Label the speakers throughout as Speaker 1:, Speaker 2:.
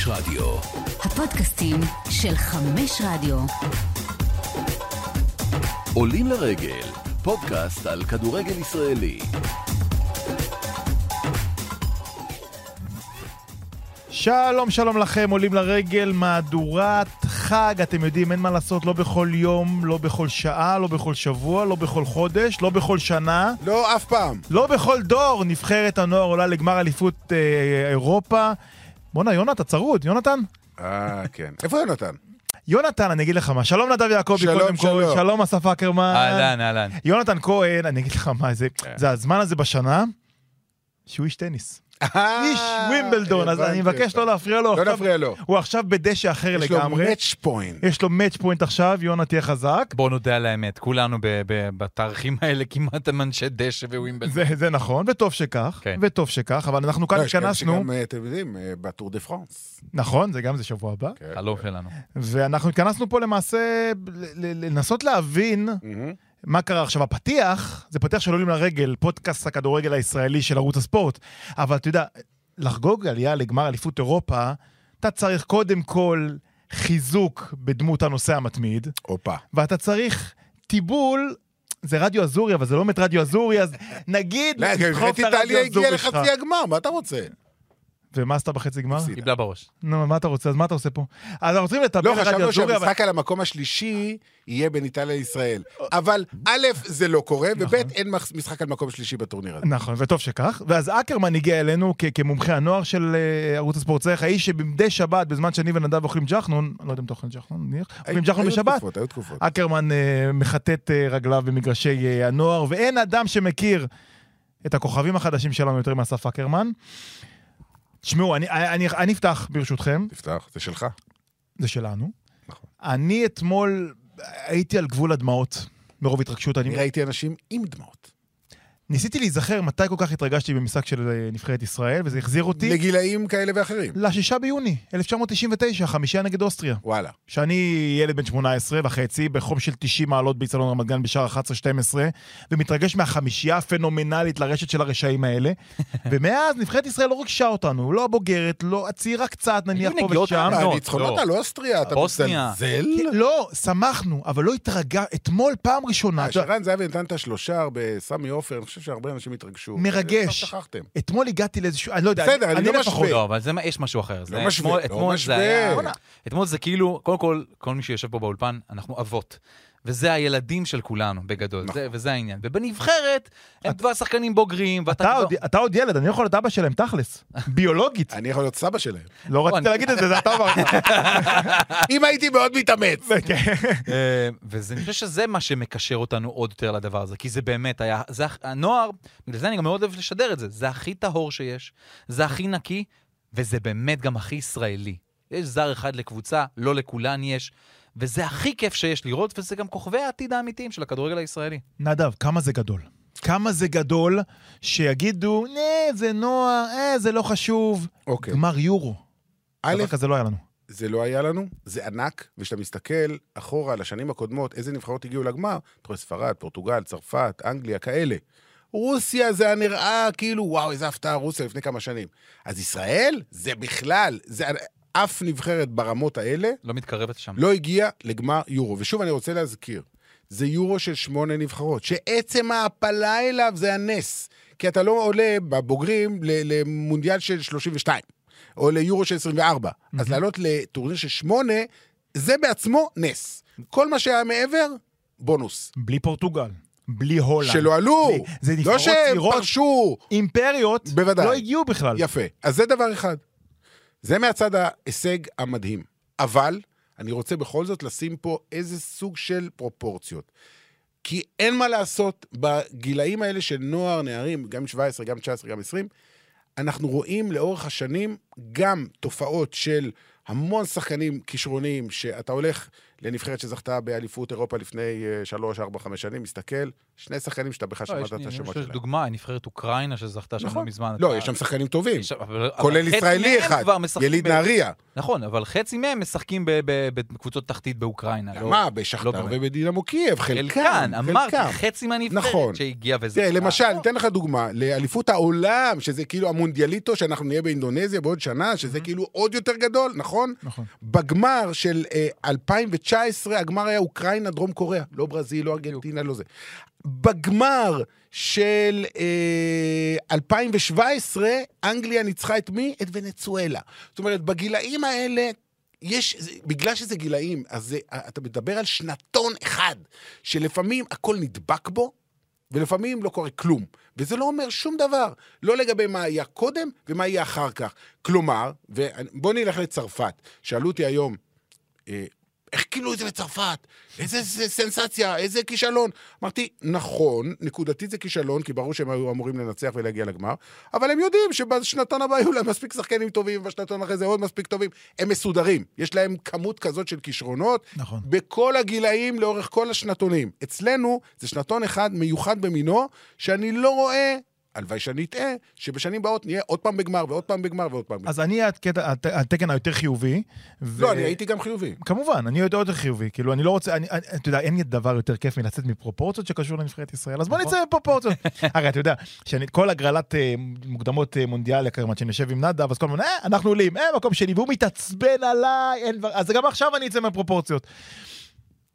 Speaker 1: חמש רדיו.
Speaker 2: הפודקאסטים של חמש רדיו.
Speaker 1: עולים לרגל, פודקאסט על כדורגל ישראלי.
Speaker 3: שלום, שלום לכם, עולים לרגל, מהדורת חג, אתם יודעים, אין מה לעשות, לא בכל יום, לא בכל שעה, לא בכל שבוע, לא בכל חודש, לא בכל שנה,
Speaker 4: לא, אף פעם.
Speaker 3: לא בכל דור, נבחרת הנוער עולה לגמר אליפות אה, אירופה. בואנה, יונה, אתה צרוד, יונתן?
Speaker 4: אה, כן. איפה יונתן?
Speaker 3: יונתן, אני אגיד לך מה, שלום נדב יעקבי,
Speaker 4: שלום,
Speaker 3: קודם כל,
Speaker 4: שלום.
Speaker 3: שלום אסף אקרמן.
Speaker 5: אהלן, אהלן.
Speaker 3: יונתן כהן, אני אגיד לך מה, זה, זה הזמן הזה בשנה שהוא איש טניס. איש ווימבלדון, אז אני מבקש. לא להפריע לו.
Speaker 4: לא נפריע לו.
Speaker 3: הוא עכשיו בדשא אחר
Speaker 4: יש לו
Speaker 3: לגמרי.
Speaker 4: מאץ' פוינט.
Speaker 3: יש לו מאץ' פוינט עכשיו, יונה תהיה חזק.
Speaker 5: בוא נודה על האמת, כולנו ב- ב- בתאריכים האלה כמעט הם אנשי דשא ווימבלדון.
Speaker 3: זה, זה נכון, וטוב שכך,
Speaker 5: כן.
Speaker 3: וטוב שכך, אבל אנחנו כאן
Speaker 4: לא, יש כאלה
Speaker 3: התכנסנו,
Speaker 4: שגם, אה, אתם יודעים, אה, בטור דה פרנס.
Speaker 3: נכון, זה גם זה שבוע הבא.
Speaker 5: חלום שלנו.
Speaker 3: ואנחנו התכנסנו פה למעשה ל- ל- לנסות להבין. מה קרה עכשיו. הפתיח, זה פתיח של עולים לרגל, פודקאסט הכדורגל הישראלי של ערוץ הספורט, אבל אתה יודע, לחגוג עלייה לגמר אליפות אירופה, אתה צריך קודם כל חיזוק בדמות הנושא המתמיד,
Speaker 4: הופה.
Speaker 3: ואתה צריך טיבול, זה רדיו אזורי, אבל זה לא באמת רדיו אזורי, אז נגיד,
Speaker 4: לא,
Speaker 3: לדחוף
Speaker 4: חצי
Speaker 3: את הרדיו
Speaker 4: טליה הגיע. לחצי הגמר, מה אתה רוצה?
Speaker 3: ומה עשתה בחצי גמר?
Speaker 5: קיבלה בראש.
Speaker 3: נו, מה אתה רוצה? אז מה אתה עושה פה? אז אנחנו רוצים לטפל
Speaker 4: לא, חשבנו. שהמשחק על המקום השלישי יהיה בין איטליה לישראל. אבל א', זה לא קורה, וב', אין מח- משחק על מקום שלישי בטורניר הזה.
Speaker 3: נכון, וטוב שכך. ואז אקרמן הגיע אלינו כמומחה הנוער של אה, ערוץ הספורט צריך, האיש שמדי שבת, בזמן שאני ונדב אוכלים ג'חנון, לא יודע אם אתה אוכל ג'חנון, נניח, אוכלים ג'חנון
Speaker 4: היו
Speaker 3: בשבת,
Speaker 4: תקופות, היו תקופות.
Speaker 3: אקרמן מחטט אה, רגליו במגרשי אה, הנוער, ואין אדם שמכיר את הכוכבים החדשים שלנו יותר מאסף אקרמן. תשמעו, אני, אני, אני אפתח ברשותכם,
Speaker 4: תפתח, זה שלך.
Speaker 3: זה שלנו.
Speaker 4: נכון.
Speaker 3: אני אתמול הייתי על גבול הדמעות, מרוב התרגשות. אני
Speaker 4: אני ראיתי אנשים עם דמעות.
Speaker 3: ניסיתי להיזכר מתי כל כך התרגשתי במשחק של אה, נבחרת ישראל, וזה החזיר אותי
Speaker 4: לגילאים כאלה ואחרים.
Speaker 3: לשישה ביוני, 1999, חמישייה נגד אוסטריה.
Speaker 4: וואלה.
Speaker 3: שאני ילד בן 18 וחצי, בחום של 90 מעלות באיצטדיון רמת גן בשער 11-12, ומתרגש מהחמישייה הפנומנלית לרשת של הרשעים האלה. ומאז נבחרת ישראל לא ריגשה אותנו, לא הבוגרת, לא הצעירה קצת, נניח פה ושם.
Speaker 5: לא,
Speaker 4: הניצחונות
Speaker 5: לא.
Speaker 4: על אוסטריה, אתה. מזלזל?
Speaker 3: לא, שמחנו, אבל לא התרגע, אתמול פעם ראשונה, יודע,
Speaker 4: שרן זהבי נתן את השלושה בסמי עופר, אני חושב שהרבה אנשים התרגשו.
Speaker 3: מרגש. אתמול הגעתי לאיזשהו, אני לא יודע,
Speaker 4: בסדר, אני לא
Speaker 3: לפחות-
Speaker 4: משווה.
Speaker 5: לא, אבל זה, יש משהו אחר. זה-
Speaker 4: לא משווה, לא משווה.
Speaker 5: אתמול זה כאילו, קודם כל, כל מי שיושב פה באולפן, אנחנו אבות. וזה הילדים של כולנו, בגדול.
Speaker 4: נכון.
Speaker 5: זה, וזה העניין. ובנבחרת, הם כבר שחקנים בוגרים, ואתה
Speaker 3: אתה
Speaker 5: כבר...
Speaker 3: עוד- אתה עוד ילד, אני יכול להיות אבא שלהם, תכלס. ביולוגית.
Speaker 4: אני יכול להיות סבא שלהם.
Speaker 3: לא רציתי להגיד את זה, זה אתה אמרת.
Speaker 4: אם הייתי מאוד מתאמץ.
Speaker 3: כן.
Speaker 5: אה, וזה, אני חושב שזה מה שמקשר אותנו עוד יותר לדבר הזה, כי זה באמת היה, זה, הנוער, בגלל זה אני גם מאוד אוהב לשדר את זה, זה הכי טהור שיש, זה הכי נקי, וזה באמת גם הכי ישראלי. יש זר אחד לקבוצה, לא לכולן יש, וזה הכי כיף שיש לראות, וזה גם כוכבי העתיד האמיתיים של הכדורגל הישראלי.
Speaker 3: נדב, כמה זה גדול. כמה זה גדול שיגידו, נה, זה נוער, אה, זה לא חשוב.
Speaker 4: אוקיי.
Speaker 3: גמר יורו.
Speaker 4: א',
Speaker 3: דבר כזה לא היה לנו.
Speaker 4: זה לא היה לנו, זה ענק, וכשאתה מסתכל אחורה לשנים הקודמות, איזה נבחרות הגיעו לגמר, אתה רואה ספרד, פורטוגל, צרפת, אנגליה, כאלה. רוסיה זה היה נראה כאילו, וואו, איזה הפתעה רוסיה לפני כמה שנים. אז ישראל, זה בכלל, זה אף נבחרת ברמות האלה
Speaker 5: לא מתקרבת לשם.
Speaker 4: לא הגיע לגמר יורו. ושוב, אני רוצה להזכיר, זה יורו של שמונה נבחרות, שעצם ההעפלה אליו זה הנס. כי אתה לא עולה בבוגרים למונדיאל של 32, או ליורו של 24. אז לעלות לטורניר של שמונה, זה בעצמו נס. כל מה שהיה מעבר, בונוס.
Speaker 3: בלי פורטוגל, בלי הולנד.
Speaker 4: שלא עלו,
Speaker 3: בלי- זה
Speaker 4: לא שהם. פרשו.
Speaker 3: אימפריות
Speaker 4: בוודאי.
Speaker 3: לא הגיעו בכלל.
Speaker 4: יפה. אז זה דבר אחד. זה מהצד ההישג המדהים. אבל אני רוצה בכל זאת לשים פה איזה סוג של פרופורציות. כי אין מה לעשות בגילאים האלה של נוער, נערים, גם 17, גם 19, גם 20, אנחנו רואים לאורך השנים גם תופעות של המון שחקנים כישרוניים, שאתה הולך לנבחרת שזכתה באליפות אירופה לפני אה, שלוש, ארבע, חמש שנים, מסתכל, שני שחקנים שאתה בכלל
Speaker 5: לא,
Speaker 4: שמעת
Speaker 5: יש
Speaker 4: את השמות
Speaker 5: יש
Speaker 4: שלהם.
Speaker 5: דוגמה, נבחרת אוקראינה שזכתה שם לא
Speaker 4: נכון.
Speaker 5: מזמן.
Speaker 4: לא, יש שם שחקנים טובים,
Speaker 5: יש-
Speaker 4: כולל ישראלי אחד, יליד נהריה.
Speaker 5: נכון, אבל חצי מהם משחקים ב- ב- בקבוצות תחתית באוקראינה. לא-
Speaker 4: מה,
Speaker 5: לא
Speaker 4: בשכתר
Speaker 5: באמת.
Speaker 4: ובדינמו קייב, חלקם,
Speaker 5: אמרתי. חצי מהנבחרת
Speaker 4: נכון.
Speaker 5: שהגיעה וזה.
Speaker 4: תראה, למשל, אני אתן לך דוגמה, לאליפות העולם, שזה כאילו המונדיאליטו, שאנחנו נהיה באינדונזיה בעוד שנה, שזה כאילו עוד יותר גדול, נכון?
Speaker 3: נכון.
Speaker 4: בגמר של אה, 2019, הגמר היה אוקראינה, דרום קוריאה, לא ברזיל, לא ארגנטינה, לא זה. בגמר של אה, 2017, אנגליה ניצחה את מי? את ונצואלה. זאת אומרת, בגילאים האלה... יש, זה, בגלל שזה גילאים, אז זה, אתה מדבר על שנתון אחד, שלפעמים הכל נדבק בו, ולפעמים לא קורה כלום. וזה לא אומר שום דבר, לא לגבי מה היה קודם ומה יהיה אחר כך. כלומר, ובוא נלך לצרפת, שאלו אותי היום, אה, איך כאילו זה בצרפת? איזה זה סנסציה, איזה כישלון. אמרתי, נכון, נקודתית זה כישלון, כי ברור שהם היו אמורים לנצח ולהגיע לגמר, אבל הם יודעים שבשנתון הבא יהיו להם מספיק שחקנים טובים, ובשנתון אחרי זה עוד מספיק טובים. הם מסודרים, יש להם כמות כזאת של כישרונות,
Speaker 3: נכון.
Speaker 4: בכל הגילאים לאורך כל השנתונים. אצלנו זה שנתון אחד מיוחד במינו, שאני לא רואה, הלוואי שאני אטעה, שבשנים באות נהיה עוד פעם בגמר ועוד פעם בגמר ועוד פעם בגמר.
Speaker 3: אז אני התקן היותר חיובי. ו-
Speaker 4: לא, אני הייתי גם חיובי.
Speaker 3: כמובן, אני עוד יותר חיובי. כאילו, אני לא רוצה, אני, אתה יודע, אין לי דבר יותר כיף מלצאת מפרופורציות שקשור לנבחרת ישראל. אז בוא
Speaker 5: נכון.
Speaker 3: נצא מפרופורציות. הרי אתה יודע, כל הגרלת אה, מוקדמות אה, מונדיאל, כמובן, שאני יושב עם נדב, אז כל הזמן, אה, אנחנו עולים, אה, מקום שני, והוא מתעצבן עליי, אין דבר, אז גם עכשיו אני אצא מפרופורציות.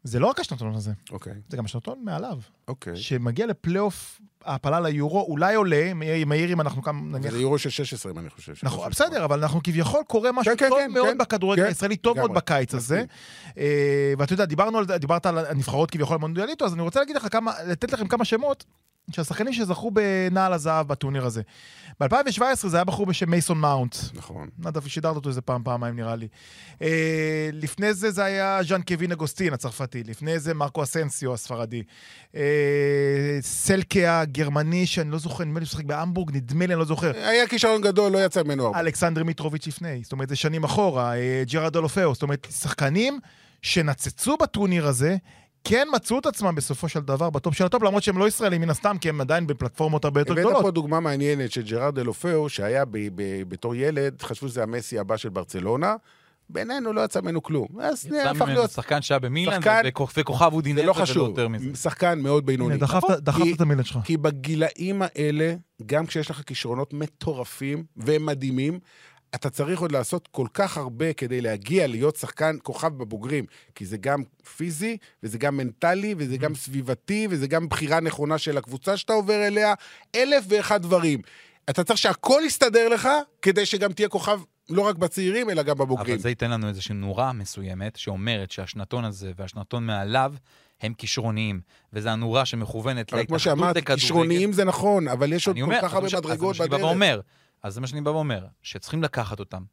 Speaker 3: זה לא רק השנתון הזה,
Speaker 4: אוקיי,
Speaker 3: זה גם השנתון מעליו.
Speaker 4: אוקיי.
Speaker 3: שמגיע לפלייאוף העפלה ליורו, אולי עולה, מהיר אם אנחנו כאן, נניח...
Speaker 4: זה יורו של 16, אם אני חושב.
Speaker 3: נכון, בסדר, אבל אנחנו כביכול קורה משהו
Speaker 4: כן, כן,
Speaker 3: טוב
Speaker 4: כן,
Speaker 3: מאוד
Speaker 4: כן,
Speaker 3: בכדורגל
Speaker 4: כן,
Speaker 3: הישראלי, טוב מאוד בקיץ הזה. אה, ואתה יודע, דיברנו על זה, דיברת על הנבחרות כביכול המונדיאליטו, אז אני רוצה להגיד לך כמה, לתת לכם כמה שמות של השחקנים שזכו בנעל הזהב בטורניר הזה. ב-2017 זה היה בחור בשם מייסון מאונט.
Speaker 4: נכון.
Speaker 3: נדב, שידרת אותו איזה פעם, פעמיים נראה לי. אה, לפני זה זה היה ז'אן קווין אגוסטין הצרפתי, לפני זה מרקו אסנסיו הספרדי. אה, סלקה הגרמני, שאני לא זוכר, נדמה לי שהוא משחק בהמבורג, נדמה לי, אני לא זוכר.
Speaker 4: היה כישרון גדול, לא יצא ממנו הרבה.
Speaker 3: אלכסנדר מיטרוביץ' לפני, זאת אומרת, זה שנים אחורה, אה, ג'רד אולופאו, זאת אומרת, שחקנים שנצצו בטורניר הזה, כן מצאו את עצמם בסופו של דבר בטופ של הטופ, למרות שהם לא ישראלים מן הסתם, כי הם עדיין בפלטפורמות הרבה יותר
Speaker 4: הבאמת
Speaker 3: גדולות.
Speaker 4: פה דוגמה מעניינת של ג'רארד אלופאו, שהיה ב- ב- בתור ילד, חשבו שזה המסי הבא של ברצלונה, בינינו לא יצא ממנו כלום. אז הפך
Speaker 5: ממנו
Speaker 4: להיות,
Speaker 5: שחקן שהיה במילאן, וכוכ- וכוכב אודי
Speaker 4: זה
Speaker 5: נטו,
Speaker 4: לא חשוב. שחקן מאוד בינוני.
Speaker 3: דחפת
Speaker 4: נכון,
Speaker 3: את המילד שלך.
Speaker 4: כי בגילאים האלה, גם כשיש לך כישרונות מטורפים ומדהימים, אתה צריך עוד לעשות כל כך הרבה כדי להגיע להיות שחקן כוכב בבוגרים. כי זה גם פיזי, וזה גם מנטלי, וזה גם סביבתי, וזה גם בחירה נכונה של הקבוצה שאתה עובר אליה. אלף ואחד דברים. אתה צריך שהכל יסתדר לך, כדי שגם תהיה כוכב לא רק בצעירים, אלא גם בבוגרים.
Speaker 5: אבל זה ייתן לנו איזושהי נורה מסוימת, שאומרת שהשנתון הזה והשנתון מעליו הם כישרוניים, וזו הנורה שמכוונת
Speaker 4: אבל כמו
Speaker 5: להתאחדות
Speaker 4: שאמרתי,
Speaker 5: לכדורגל.
Speaker 4: כישרוניים זה נכון, אבל יש עוד
Speaker 5: אני
Speaker 4: כל
Speaker 5: אומר,
Speaker 4: כך הרבה מדרגות בדרך.
Speaker 5: ואומר, אז זה מה שאני בא ואומר, שצריכים לקחת אותם,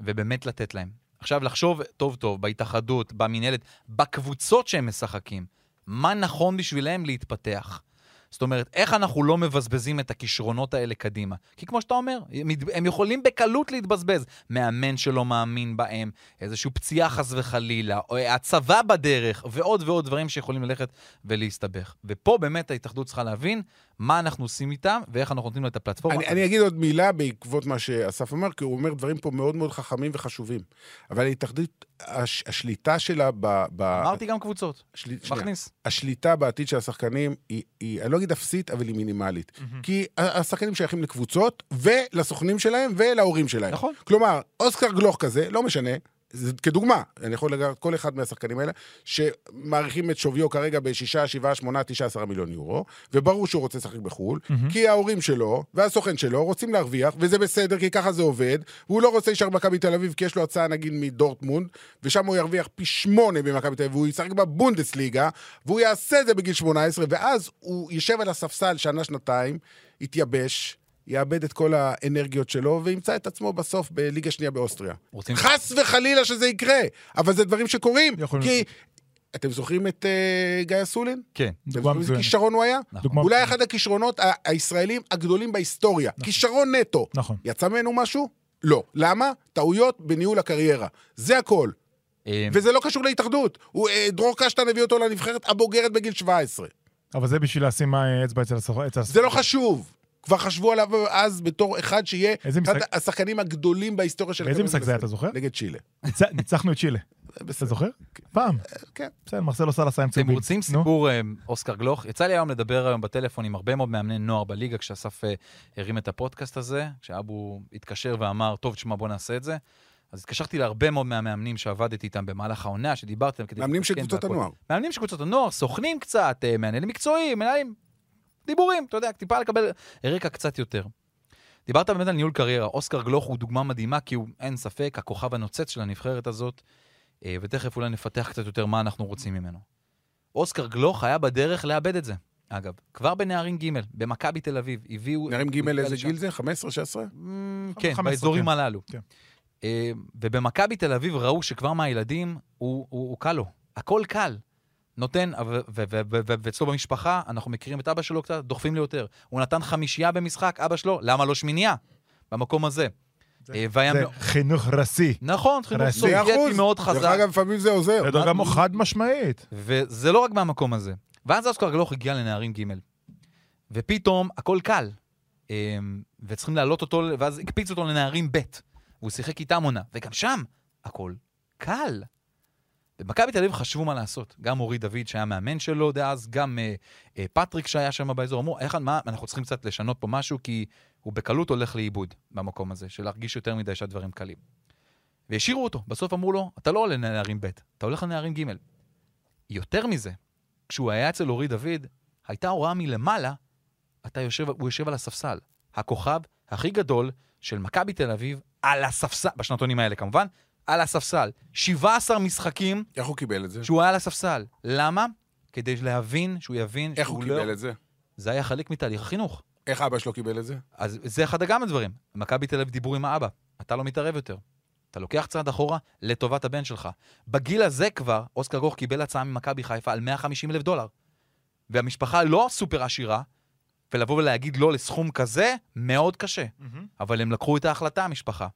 Speaker 5: ובאמת לתת להם. עכשיו, לחשוב טוב טוב, בהתאחדות, במינהלת, בקבוצות שהם משחקים, מה נכון בשבילם להתפתח. זאת אומרת, איך אנחנו לא מבזבזים את הכישרונות האלה קדימה? כי כמו שאתה אומר, הם, הם יכולים בקלות להתבזבז. מאמן שלא מאמין בהם, איזושהי פציעה חס וחלילה, או הצבא בדרך, ועוד ועוד דברים שיכולים ללכת ולהסתבך. ופה באמת ההתאחדות צריכה להבין מה אנחנו עושים איתם, ואיך אנחנו נותנים לו את הפלטפורמה.
Speaker 4: אני, אני אגיד עוד מילה בעקבות מה שאסף אומר, כי הוא אומר דברים פה מאוד מאוד חכמים וחשובים. אבל ההתאחדות, הש, השליטה שלה ב... ב
Speaker 5: אמרתי גם קבוצות,
Speaker 4: שנייה,
Speaker 5: מכניס.
Speaker 4: השליטה בעתיד של השחקנים היא, היא, אני לא אגיד אפסית, אבל היא מינימלית. כי ה- השחקנים שייכים לקבוצות, ולסוכנים שלהם, ולהורים שלהם.
Speaker 5: נכון.
Speaker 4: כלומר, אוסקר גלוך כזה, לא משנה, זה כדוגמה, אני יכול לגעת כל אחד מהשחקנים האלה, שמעריכים את שוויו כרגע ב-6, 7, 8, 9, 10 מיליון יורו, וברור שהוא רוצה לשחק בחו"ל, כי ההורים שלו והסוכן שלו רוצים להרוויח, וזה בסדר, כי ככה זה עובד, והוא לא רוצה להישאר במכבי תל אביב, כי יש לו הצעה נגיד מדורטמונד, ושם הוא ירוויח פי שמונה במכבי תל אביב, והוא ישחק בבונדסליגה, והוא יעשה את זה בגיל 18, ואז הוא יישב על הספסל שנה-שנתיים, יתייבש. יאבד את כל האנרגיות שלו, וימצא את עצמו בסוף בליגה שנייה באוסטריה.
Speaker 5: רוצים-
Speaker 4: חס וחלילה שזה יקרה, אבל זה דברים שקורים.
Speaker 3: יכולים
Speaker 4: כי... אתם זוכרים את uh, גיא אסולין?
Speaker 5: כן.
Speaker 4: אתם
Speaker 3: דוגמה
Speaker 4: זוכרים איזה. כישרון הוא היה?
Speaker 3: דוגמה
Speaker 4: אולי. אחד הכישרונות ה- הישראלים הגדולים בהיסטוריה. כישרון נטו.
Speaker 3: נכון.
Speaker 4: יצא ממנו משהו? לא. למה? טעויות בניהול הקריירה. זה הכל.
Speaker 5: אה,
Speaker 4: וזה לא קשור להתאחדות. הוא, אה, דרור קשטן הביא אותו לנבחרת הבוגרת בגיל 17.
Speaker 3: אבל זה בשביל לשים אה, אצבע אצל הסוכן.
Speaker 4: זה לא חשוב. כבר חשבו עליו אז בתור אחד שיהיה אחד
Speaker 3: משחק-
Speaker 4: השחקנים הגדולים בהיסטוריה של...
Speaker 3: באיזה משחק זה היה, אתה. זוכר?
Speaker 4: נגד צ'ילה.
Speaker 3: ניצ- ניצחנו את צ'ילה. אתה
Speaker 4: בסדר.
Speaker 3: זוכר? פעם.
Speaker 4: כן.
Speaker 3: בסדר, מרסלו סאלס היה עם
Speaker 5: אתם
Speaker 3: צהובים.
Speaker 5: רוצים. סיפור אה, אוסקר גלוך? יצא לי היום לדבר היום בטלפון עם הרבה מאוד מאמני נוער בליגה, כשאסף אה, הרים את הפודקאסט הזה, כשאבו התקשר ואמר, טוב, תשמע, בוא נעשה את זה. אז התקשרתי להרבה מאוד מהמאמנים שעבדתי איתם במהלך העונה, שדיברתי איתם כדי...
Speaker 4: מאמנים של קבוצות. הנוער.
Speaker 5: מאמנים של קבוצות הנוער, סוכנים קצת, אה, מנהלים מקצועיים, מנהלים דיבורים, אתה יודע, טיפה לקבל רקע קצת יותר. דיברת באמת על ניהול קריירה. אוסקר גלוך הוא דוגמה מדהימה, כי הוא, אין ספק, הכוכב הנוצץ של הנבחרת הזאת, אה, ותכף אולי נפתח קצת יותר מה אנחנו רוצים ממנו. אוסקר גלוך היה בדרך לאבד את זה. אגב, כבר בנערים ג', במכבי תל אביב, הביאו...
Speaker 4: נערים ג' איזה. גיל זה? 15, 16?
Speaker 5: אמ, כן,
Speaker 3: 15,
Speaker 5: באזורים
Speaker 3: כן.
Speaker 5: הללו.
Speaker 3: כן.
Speaker 5: אה, ובמכבי תל אביב ראו שכבר מהילדים הוא, הוא, הוא קל לו. הכל קל. נותן, ו- ו- ו- ו- ו- ואצלו במשפחה, אנחנו מכירים את אבא שלו קצת, דוחפים לי יותר. הוא נתן חמישייה במשחק, אבא שלו, למה לא שמינייה? במקום הזה. אה, והיה
Speaker 3: זה
Speaker 5: מאוד-
Speaker 3: חינוך רסי.
Speaker 5: נכון, חינוך
Speaker 3: רסי.
Speaker 5: סובייטי
Speaker 4: אחוז.
Speaker 5: מאוד
Speaker 4: דרך
Speaker 5: חזק.
Speaker 4: אגב, לפעמים זה עוזר.
Speaker 3: זה גם חד משמעית.
Speaker 5: וזה לא רק מהמקום הזה. ואז אוסקר גלוך הגיע לנערים ג', ופתאום הכל קל. אמ, וצריכים להעלות אותו, ואז הקפיצו אותו לנערים ב', והוא שיחק איתם עונה, וגם שם הכל קל. במכבי תל אביב חשבו מה לעשות. גם אורי דוד שהיה מאמן שלו דאז, גם אה, אה, פטריק שהיה שם באזור, אמרו, איך, מה, אנחנו צריכים קצת לשנות פה משהו, כי הוא בקלות הולך לאיבוד במקום הזה, של להרגיש יותר מדי שהדברים קלים. והשאירו אותו, בסוף אמרו לו, אתה לא עולה לנערים ב', אתה הולך לנערים ג'. יותר מזה, כשהוא היה אצל אורי דוד, הייתה הוראה מלמעלה, אתה יושב, הוא יושב על הספסל. הכוכב הכי גדול של מכבי תל אביב, על הספסל, בשנתונים האלה כמובן, על הספסל. 17 משחקים
Speaker 4: איך הוא קיבל את זה?
Speaker 5: שהוא היה על הספסל. למה? כדי להבין, שהוא יבין
Speaker 4: איך
Speaker 5: שהוא
Speaker 4: הוא
Speaker 5: לא...
Speaker 4: קיבל את זה?
Speaker 5: זה היה חלק מתהליך החינוך.
Speaker 4: איך אבא שלו קיבל את זה?
Speaker 5: אז זה אחד גם הדברים. מכבי תל אביב דיברו עם האבא, אתה לא מתערב יותר. אתה לוקח צעד אחורה לטובת הבן שלך. בגיל הזה כבר, אוסקר גוך קיבל הצעה ממכבי חיפה על 150 אלף דולר. והמשפחה לא סופר עשירה, ולבוא ולהגיד לא לסכום כזה, מאוד קשה. אבל הם לקחו את ההחלטה, המשפחה.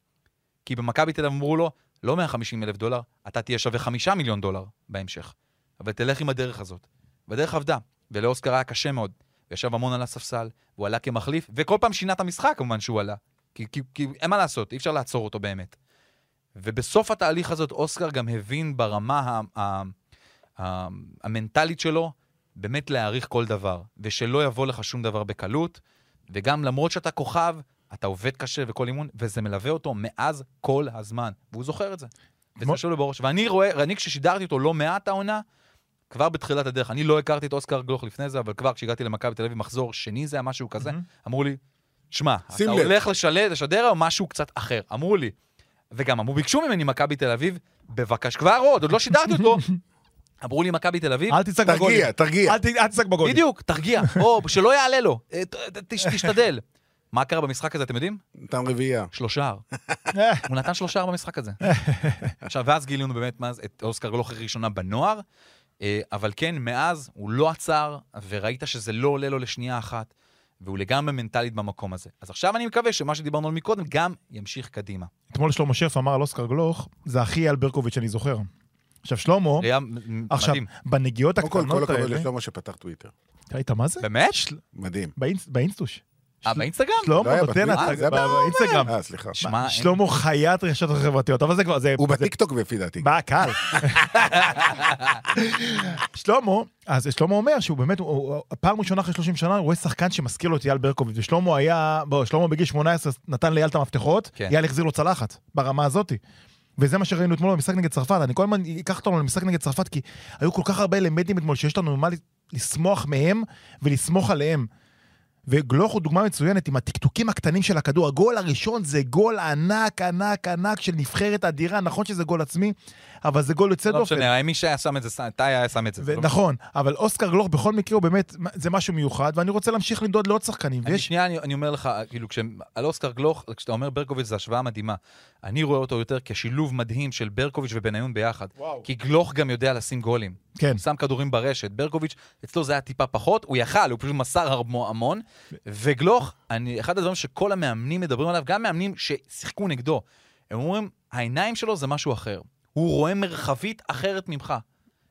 Speaker 5: כי במכבי תל אביב אמרו לו, לא 150 אלף דולר, אתה תהיה שווה 5 מיליון דולר בהמשך. אבל תלך עם הדרך הזאת. והדרך עבדה, ולאוסקר היה קשה מאוד. ישב המון על הספסל, הוא עלה כמחליף, וכל פעם שינה את המשחק כמובן שהוא עלה. כי, כי, כי אין מה לעשות, אי אפשר לעצור אותו באמת. ובסוף התהליך הזאת אוסקר גם הבין ברמה ה- ה- ה- המנטלית שלו באמת להעריך כל דבר, ושלא יבוא לך שום דבר בקלות, וגם למרות שאתה כוכב, אתה עובד קשה וכל אימון, וזה מלווה אותו מאז כל הזמן, והוא זוכר את זה. וזה יושב לו בראש. ואני רואה, אני כששידרתי אותו לא מעט העונה, כבר בתחילת הדרך, אני לא הכרתי את אוסקר גלוך לפני זה, אבל כבר כשהגעתי למכבי תל אביב, מחזור שני זה היה משהו כזה, אמרו לי, שמע, אתה
Speaker 4: לב."
Speaker 5: הולך לשל- לשדר או משהו קצת אחר? אמרו לי. וגם אמרו, ביקשו ממני מכבי תל אביב, בבקשה, כבר עוד, עוד לא שידרתי אותו. אמרו לי מכבי תל אביב,
Speaker 3: אל תצעק בגולים.
Speaker 4: תרגיע, תרגיע.
Speaker 3: אל תצעק בגולים.
Speaker 5: בדיוק, תרגיע, או שלא יעלה לו, אה, ת- ת- תש- תשתדל. מה קרה במשחק הזה, אתם יודעים?
Speaker 4: נתן רביעייה.
Speaker 5: שלושה. הוא נתן שלושה במשחק הזה. עכשיו, ואז גילינו באמת מה זה- את אוסקר גלוך ראשונה בנוער, אה, אבל כן, מאז הוא לא עצר, וראית שזה לא עולה לו לשנייה אחת, והוא לגמרי מנטלית במקום הזה. אז עכשיו אני מקווה שמה שדיברנו על מקודם גם ימשיך קדימה.
Speaker 3: אתמול שלמה שרף אמר על אוסקר גלוך, זה הכי אייל ברקוביץ' שאני זוכר. עכשיו, שלמה, עכשיו,
Speaker 5: מדהים.
Speaker 3: בנגיעות
Speaker 4: קודם כל, כל
Speaker 3: הקטנות
Speaker 4: הכבוד
Speaker 3: האלה...
Speaker 4: לשלמה שפתח טוויטר.
Speaker 3: ראית מה זה?
Speaker 5: באמת?
Speaker 3: של-
Speaker 4: מדהים.
Speaker 3: באינס- באינסטוש.
Speaker 5: אה, באינסטגרם?
Speaker 4: לא
Speaker 3: שלמה
Speaker 4: היה
Speaker 3: נותן הצגה באינסטגרם.
Speaker 4: אה, סליחה.
Speaker 3: שלמה חיית רשתות החברתיות, אבל זה כבר.
Speaker 4: הוא בטיקטוק לפי דעתי.
Speaker 3: בא, קל. שלמה, אז שלמה אומר שהוא באמת, פעם ראשונה אחרי 30 שנה, הוא רואה שחקן שמזכיר לו את אייל ברקוביץ', ושלמה היה, בוא, שלמה בגיל 18 נתן לאייל את המפתחות,
Speaker 5: כן.
Speaker 3: אייל החזיר לו צלחת, ברמה הזאתי. וזה מה שראינו אתמול במשחק נגד צרפת, אני כל הזמן אקח אותנו למשחק נגד צרפת, כי היו כל כך הרבה אלמנטים אתמול שיש לנו מה לשמוח מהם ולסמוך עליהם. וגלוך הוא דוגמה מצוינת עם הטקטוקים הקטנים של הכדור. הגול הראשון זה גול ענק, ענק, ענק של נבחרת אדירה. נכון שזה גול עצמי, אבל זה גול יוצא
Speaker 5: לא
Speaker 3: דופן.
Speaker 5: משנה, מי שהיה שם את זה, טאי היה שם את זה. זה לא
Speaker 3: נכון, אבל אוסקר גלוך בכל מקרה הוא באמת, זה משהו מיוחד, ואני רוצה להמשיך למדוד לעוד שחקנים.
Speaker 5: אני,
Speaker 3: ויש...
Speaker 5: שנייה, אני, אני אומר לך, כאילו, כש, על אוסקר גלוך, כשאתה אומר ברקוביץ' זו השוואה מדהימה. אני רואה אותו יותר כשילוב מדהים של ברקוביץ' ובניון ביחד.
Speaker 3: וואו.
Speaker 5: כי גלוך גם יודע לשים גולים.
Speaker 3: כן.
Speaker 5: שם כדורים ברשת. ברקוביץ', אצלו זה היה טיפה פחות, הוא יכל, הוא פשוט מסר המון. וגלוך, אני, אחד הדברים שכל המאמנים מדברים עליו, גם מאמנים ששיחקו נגדו, הם אומרים, העיניים שלו זה משהו אחר. הוא רואה מרחבית אחרת ממך,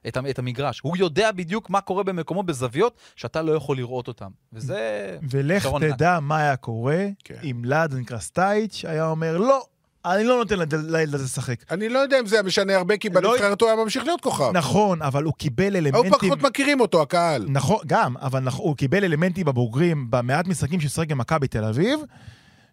Speaker 5: את, את המגרש. הוא יודע בדיוק מה קורה במקומות, בזוויות, שאתה לא יכול לראות אותם. וזה...
Speaker 3: ולך
Speaker 5: יתרון ענק.
Speaker 3: תדע מה היה קורה
Speaker 4: כן.
Speaker 3: אם לאדן קרסטייץ' היה אומר, לא, אני לא נותן לד- לילד הזה לשחק.
Speaker 4: אני לא יודע אם זה משנה הרבה, כי
Speaker 3: לא-
Speaker 4: בנבחרת הוא היה ממשיך להיות כוכב.
Speaker 3: נכון, אבל הוא קיבל
Speaker 4: היו
Speaker 3: אלמנטים...
Speaker 4: פחות מכירים אותו, הקהל.
Speaker 3: נכון, גם, אבל הוא קיבל אלמנטים בבוגרים, במעט משחקים ששיחק במכבי תל אביב,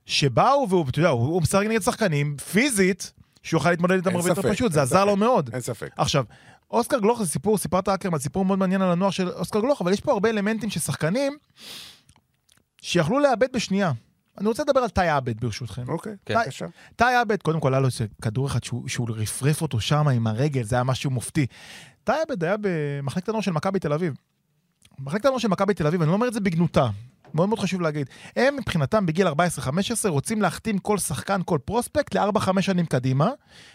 Speaker 3: שבאו והוא, אתה יודע, הוא משחק נגד שחקנים, פיזית, שהוא יוכל להתמודד איתם הרבה יותר פשוט, זה עזר לו. מאוד.
Speaker 4: אין ספק.
Speaker 3: עכשיו, אוסקר גלוך זה סיפור, סיפרת אקרמן, סיפור מאוד מעניין על הנוער של אוסקר גלוך, אבל יש פה הרבה אלמנטים של שחקנים שיכלו לאבד בשנייה. אני רוצה לדבר על תאי עבד ברשותכם.
Speaker 4: אוקיי. בבקשה.
Speaker 3: תאי עבד, קודם כל היה לו איזה כדור אחד שהוא, שהוא רפרף אותו שם עם הרגל, זה היה משהו מופתי. תאי עבד היה במחלקת הנוער של מכבי תל אביב. מחלקת הנוער של מכבי תל אביב, אני לא אומר את זה בגנותה, מאוד מאוד חשוב להגיד. הם מבחינתם בגיל 14-15 רוצים להחתים כל שחקן, כל פרוספקט ל-4-5 שנים קדימה,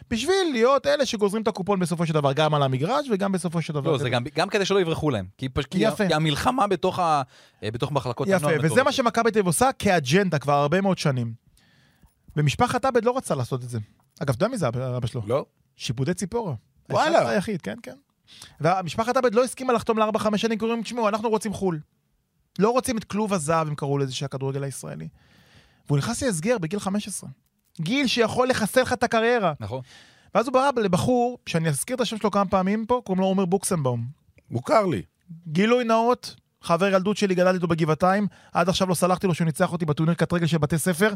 Speaker 3: בשביל להיות אלה שגוזרים את הקופון בסופו של דבר, גם על המגרש וגם בסופו של דבר.
Speaker 5: לא, זה גם, גם כדי שלא יברחו להם. כי, כי,
Speaker 3: יפה.
Speaker 5: כי המלחמה בתוך, ה, אה, בתוך מחלקות
Speaker 3: יפה,
Speaker 5: הנוער
Speaker 3: וזה
Speaker 5: מטורפת.
Speaker 3: מה שמכבי תל אביב עושה כאג'נדה כבר הרבה מאוד שנים. ומשפחת עבד לא רצה לעשות את זה. אגב, אתה יודע מי זה אבא שלו?
Speaker 4: לא?
Speaker 3: שיפודי ציפורה.
Speaker 4: וואלה.
Speaker 3: היחיד, כן, כן. והמשפחת עבד לא הסכימה לחתום ל-4-5 שנים, כי אומרים, תשמעו, אנחנו רוצים חו"ל. לא רוצים את כלוב הזהב, הם קראו לזה, של הכדורגל הישראלי. והוא נכנס להסגר בגיל 15. גיל שיכול לחסל לך את הקריירה.
Speaker 5: נכון.
Speaker 3: ואז הוא ברא לבחור, שאני אזכיר את השם שלו כמה פעמים פה, קוראים לו עומר בוקסנבאום.
Speaker 4: מוכר לי.
Speaker 3: גילוי נאות, חבר ילדות שלי, גדלתי איתו בגבעתיים, עד עכשיו לא סלחתי לו שהוא ניצח אותי בטורניר קט רגל של בתי ספר.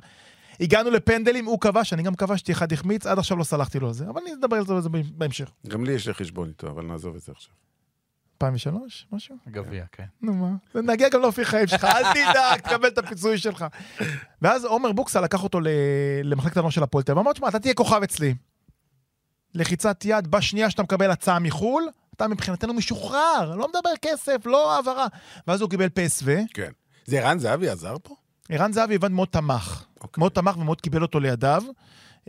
Speaker 3: הגענו לפנדלים, הוא כבש, אני גם כבשתי, אחד החמיץ, עד עכשיו לא סלחתי לו על זה, אבל אני אדבר על זה בהמשך.
Speaker 4: גם לי יש לי חשבון איתו, אבל נעזוב את זה עכשיו.
Speaker 3: 2003? משהו?
Speaker 5: גביע, כן.
Speaker 3: נו מה, נגיע גם לאופי חיים שלך, אל תדאג, תקבל את הפיצוי שלך. ואז עומר בוקסה לקח אותו ל- למחלקת הנוער של הפועל תל אביב, אמר, תשמע, אתה תהיה כוכב אצלי. לחיצת יד, בשנייה שאתה מקבל הצעה מחו"ל, אתה מבחינתנו משוחרר, לא מדבר כסף, לא העברה. ואז הוא קיבל פסו,
Speaker 4: כן. זה ערן זהבי עזר פה?
Speaker 3: ערן זהבי הבנתי מאוד תמך.
Speaker 4: אוקיי.
Speaker 3: מאוד תמך ומאוד קיבל אותו לידיו.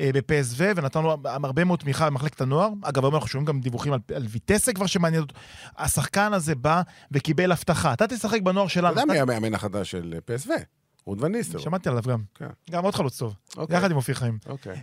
Speaker 3: אה, בפסו, ונתן לו הרבה מאוד תמיכה במחלקת הנוער. אגב, היום אנחנו שומעים גם דיווחים על, על ויטסה כבר שמעניין אותו. השחקן הזה בא וקיבל הבטחה. אתה תשחק בנוער
Speaker 4: אתה
Speaker 3: שלנו.
Speaker 4: יודע
Speaker 3: אתה-
Speaker 4: מי המאמן החדש של פסו? רות וניסטר.
Speaker 3: שמעתי עליו גם.
Speaker 4: כן.
Speaker 3: גם עוד חלוץ טוב.
Speaker 4: אוקיי.
Speaker 3: יחד עם אופיר חיים.
Speaker 4: אוקיי.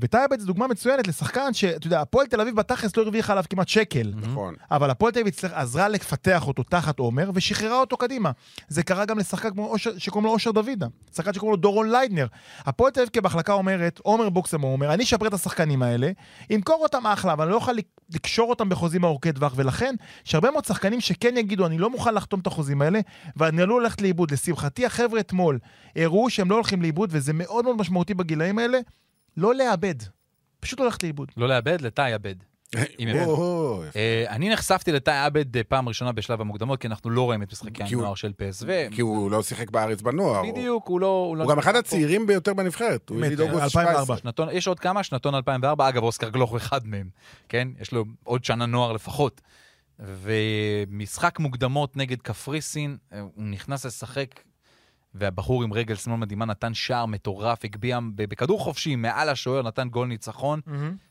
Speaker 3: וטייבט זו דוגמה מצוינת לשחקן שאתה יודע, הפועל תל אביב בתכלס לא הרוויחה עליו כמעט שקל.
Speaker 4: נכון.
Speaker 3: אבל הפועל תל אביב עזרה לפתח אותו תחת עומר, ושחררה אותו קדימה. זה קרה גם לשחקן כמו אושר, שקוראים לו אושר דוידה. שחקן שקוראים לו דורון ליידנר. הפועל תל אביב כמחלקה אומרת, עומר בוקסמו אומר, אני אשפר את השחקנים האלה, אמכור אותם אחלה, אבל אני לא אוכל לק- לקשור אותם בחוזים ארוכי טווח, ולכן, יש הרבה מאוד שחקנים שכן יגידו, אני לא מוכן לחתום את החוזים האלה, ואני עלול ללכת לאיבוד. לשמחתי, החבר'ה אתמול הראו שהם לא הולכים לאיבוד, וזה מאוד מאוד משמעותי בגילאים האלה, לא לאבד. פשוט לא ללכת לאיבוד.
Speaker 5: לא לאבד, לתאי
Speaker 4: יפה.
Speaker 5: אה, אני נחשפתי לתאי עבד אה, פעם ראשונה בשלב המוקדמות, כי אנחנו לא רואים את משחקי הנוער של פסו.
Speaker 4: כי הוא לא שיחק בארץ בנוער.
Speaker 5: בדיוק, הוא לא... לא
Speaker 4: הוא גם אחד. הצעירים ביותר בנבחרת. הוא יליד אוגוסט
Speaker 3: 2004.
Speaker 4: 17.
Speaker 5: שנתון, יש עוד כמה? שנתון 2004, אגב, אוסקר גלוך הוא אחד מהם, כן? יש לו עוד שנה נוער לפחות. ומשחק מוקדמות נגד קפריסין, אה, הוא נכנס לשחק, והבחור עם רגל שמאל מדהימה נתן שער מטורף, הגביה בכדור חופשי מעל השוער, נתן גול ניצחון,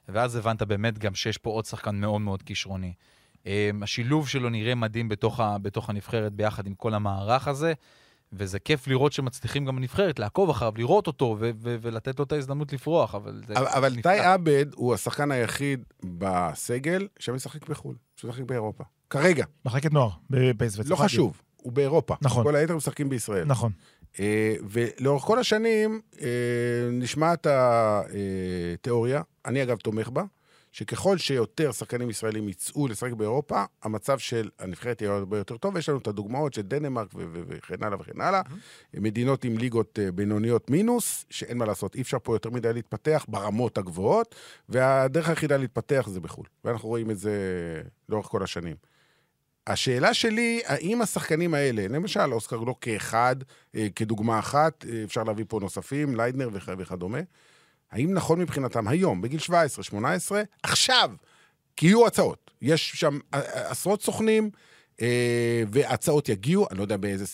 Speaker 5: ואז הבנת באמת גם שיש פה עוד שחקן מאוד מאוד כישרוני. אה, השילוב שלו נראה מדהים בתוך, ה, בתוך הנבחרת ביחד עם כל המערך הזה, וזה כיף לראות שמצליחים גם בנבחרת לעקוב אחריו, לראות אותו ו- ו- ולתת לו את ההזדמנות לפרוח, אבל זה...
Speaker 4: אבל- אבל. טי עבד הוא השחקן היחיד בסגל שמשחק בחו"ל, שמשחק באירופה. כרגע,
Speaker 3: מחלקת נוער, בפסו.
Speaker 4: לא חשוב, הוא באירופה.
Speaker 3: נכון.
Speaker 4: כל היתר משחקים בישראל.
Speaker 3: נכון.
Speaker 4: אה, ולאורך כל השנים אה, נשמעת התיאוריה, אני אגב תומך בה, שככל שיותר שחקנים ישראלים יצאו לשחק באירופה, המצב של הנבחרת יהיה הרבה יותר טוב. יש לנו את הדוגמאות של דנמרק וכן הלאה וכן הלאה. מדינות עם ליגות אה, בינוניות מינוס, שאין מה לעשות, אי אפשר פה יותר מדי להתפתח ברמות הגבוהות, והדרך היחידה להתפתח זה בחו"ל. ואנחנו רואים את זה לאורך כל השנים. השאלה שלי, האם השחקנים האלה, למשל אוסקר גלוק כאחד, אה, כדוגמה אחת, אה, אפשר להביא פה נוספים, ליידנר וכ- וכדומה, האם נכון מבחינתם היום, בגיל 17, 18, עכשיו, כי יהיו הצעות. יש שם אה, עשרות סוכנים, אה, והצעות יגיעו, אני לא יודע באיזה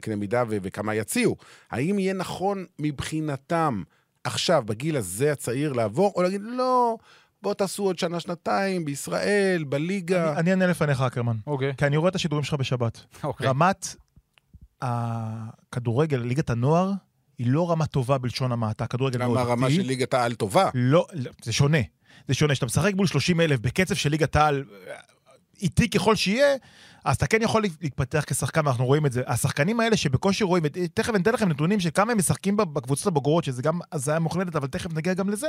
Speaker 4: קנה מידה וכמה יציעו. האם יהיה נכון מבחינתם עכשיו, בגיל הזה הצעיר, לעבור, או להגיד, לא, בואו תעשו עוד שנה, שנתיים, בישראל, בליגה.
Speaker 3: אני אענה לפניך, אקרמן.
Speaker 5: אוקיי,
Speaker 3: כי אני רואה את השידורים שלך בשבת.
Speaker 5: אוקיי.
Speaker 3: רמת הכדורגל, ליגת הנוער, היא לא רמה טובה בלשון המעטה. כדורגל מאוד
Speaker 4: גם הרמה. של ליגת העל טובה.
Speaker 3: לא, לא, זה שונה. זה שונה. כשאתה משחק מול 30 אלף בקצב של ליגת העל, איטי ככל שיהיה, אז אתה כן יכול להתפתח כשחקן, ואנחנו רואים את זה. השחקנים האלה שבקושי רואים, תכף אני אתן לכם נתונים של כמה הם משחקים בקבוצות הבוגרות, שזה גם הזיה מוחלטת, אבל תכף נגיע גם לזה.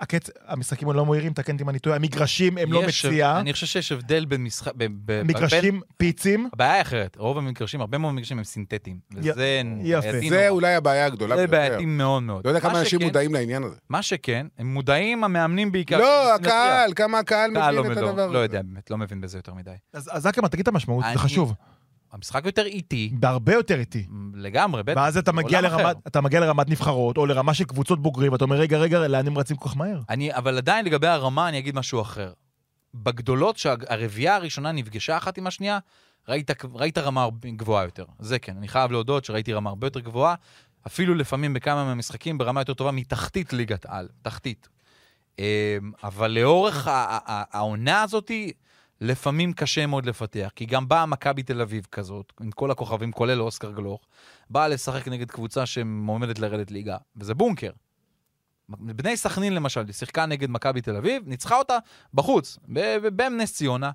Speaker 3: הקצ... המשחקים לא מהירים, תקן אותי אם אני טועה, המגרשים הם לא מציאה,
Speaker 5: אני חושב שיש הבדל בין משחק... ב- ב- בין-
Speaker 3: מגרשים פיצים,
Speaker 5: הבעיה היא אחרת, רוב המגרשים, הרבה מאוד מגרשים הם סינתטיים. וזה
Speaker 3: יפה.
Speaker 4: זה. אולי הבעיה הגדולה
Speaker 5: זה
Speaker 4: ביותר.
Speaker 5: בעייתי מאוד מאוד.
Speaker 4: לא יודע
Speaker 5: מה
Speaker 4: כמה אנשים
Speaker 5: שכן-
Speaker 4: מודעים לעניין הזה.
Speaker 5: מה שכן, הם מודעים, המאמנים בעיקר.
Speaker 4: לא. הקהל, כמה הקהל
Speaker 5: הקהל לא
Speaker 4: מבין את
Speaker 5: מבין,
Speaker 4: הדבר
Speaker 5: לא
Speaker 4: הזה.
Speaker 5: יודע, באמת, לא מבין בזה יותר מדי.
Speaker 3: אז אקרמן, תגיד את המשמעות, זה חשוב.
Speaker 5: המשחק יותר איטי,
Speaker 3: בהרבה יותר איטי.
Speaker 5: לגמרי, בטח.
Speaker 3: ואז אתה מגיע, לרמת. אתה מגיע לרמת נבחרות, או לרמה של קבוצות בוגרים, ואתה אומר, רגע, רגע, לאן הם רצים כל כך מהר?
Speaker 5: אני, אבל עדיין לגבי הרמה, אני אגיד משהו אחר. בגדולות, שהרביעייה הראשונה נפגשה אחת עם השנייה, ראית, ראית רמה גבוהה יותר. זה כן, אני חייב להודות שראיתי רמה הרבה יותר גבוהה, אפילו לפעמים בכמה מהמשחקים ברמה יותר טובה מתחתית ליגת על, תחתית. אמ, אבל לאורך העונה הזאתי, לפעמים קשה מאוד לפתח, כי גם באה מכבי תל אביב כזאת, עם כל הכוכבים, כולל אוסקר גלוך, באה לשחק נגד קבוצה שמועמדת לרדת ליגה, וזה בונקר. בני סכנין למשל, שיחקה נגד מכבי תל אביב, ניצחה אותה בחוץ, בנס ציונה,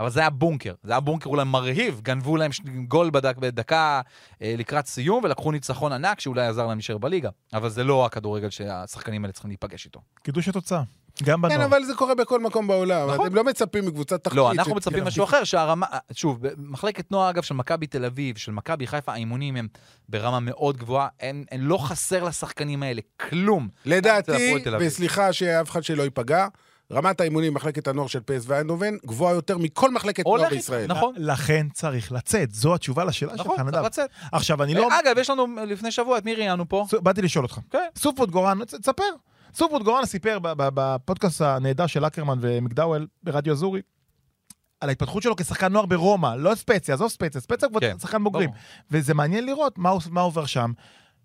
Speaker 5: אבל זה היה בונקר. זה היה בונקר אולי מרהיב, גנבו להם גול בדק, בדקה אה, לקראת סיום, ולקחו ניצחון ענק שאולי עזר להם להישאר בליגה. אבל זה לא הכדורגל שהשחקנים האלה צריכים להיפגש איתו.
Speaker 3: קידוש התוצאה. גם
Speaker 4: כן,
Speaker 3: בנוער.
Speaker 4: אבל זה קורה בכל מקום בעולם.
Speaker 5: נכון.
Speaker 4: אתם לא מצפים מקבוצת תחתית.
Speaker 5: לא, אנחנו מצפים משהו אחר, שהרמה, שוב, במחלקת נוער, אגב, של מכבי תל אביב, של מכבי חיפה, האימונים הם ברמה מאוד גבוהה, אין, אין לא חסר לשחקנים האלה כלום.
Speaker 4: לדעתי. וסליחה שאף אחד שלא ייפגע, רמת האימונים במחלקת הנוער של פס ואיינדובן גבוהה יותר מכל מחלקת נוער בישראל.
Speaker 5: נכון.
Speaker 3: לכן צריך לצאת, זו התשובה לשאלה
Speaker 5: נכון,
Speaker 3: שלך,
Speaker 5: צריך
Speaker 3: נדב.
Speaker 5: לצאת.
Speaker 3: עכשיו, אני לא...
Speaker 5: אגב, יש לנו לפני שבוע את מי ראיינו פה.
Speaker 3: ס- באתי לשאול אותך.
Speaker 5: כן.
Speaker 3: סופוט גורן, צ- תספר. סופוט גורן סיפר ב- ב- בפודקאסט הנהדר של אקרמן ומקדאוול ברדיו אזורי, על ההתפתחות שלו כשחקן נוער ברומא, לא ספציה, עזוב ספציה, ספציה כבר
Speaker 5: כן,
Speaker 3: שחקן בוגרים.
Speaker 5: ברור.
Speaker 3: וזה מעניין לראות מה מה עובר שם,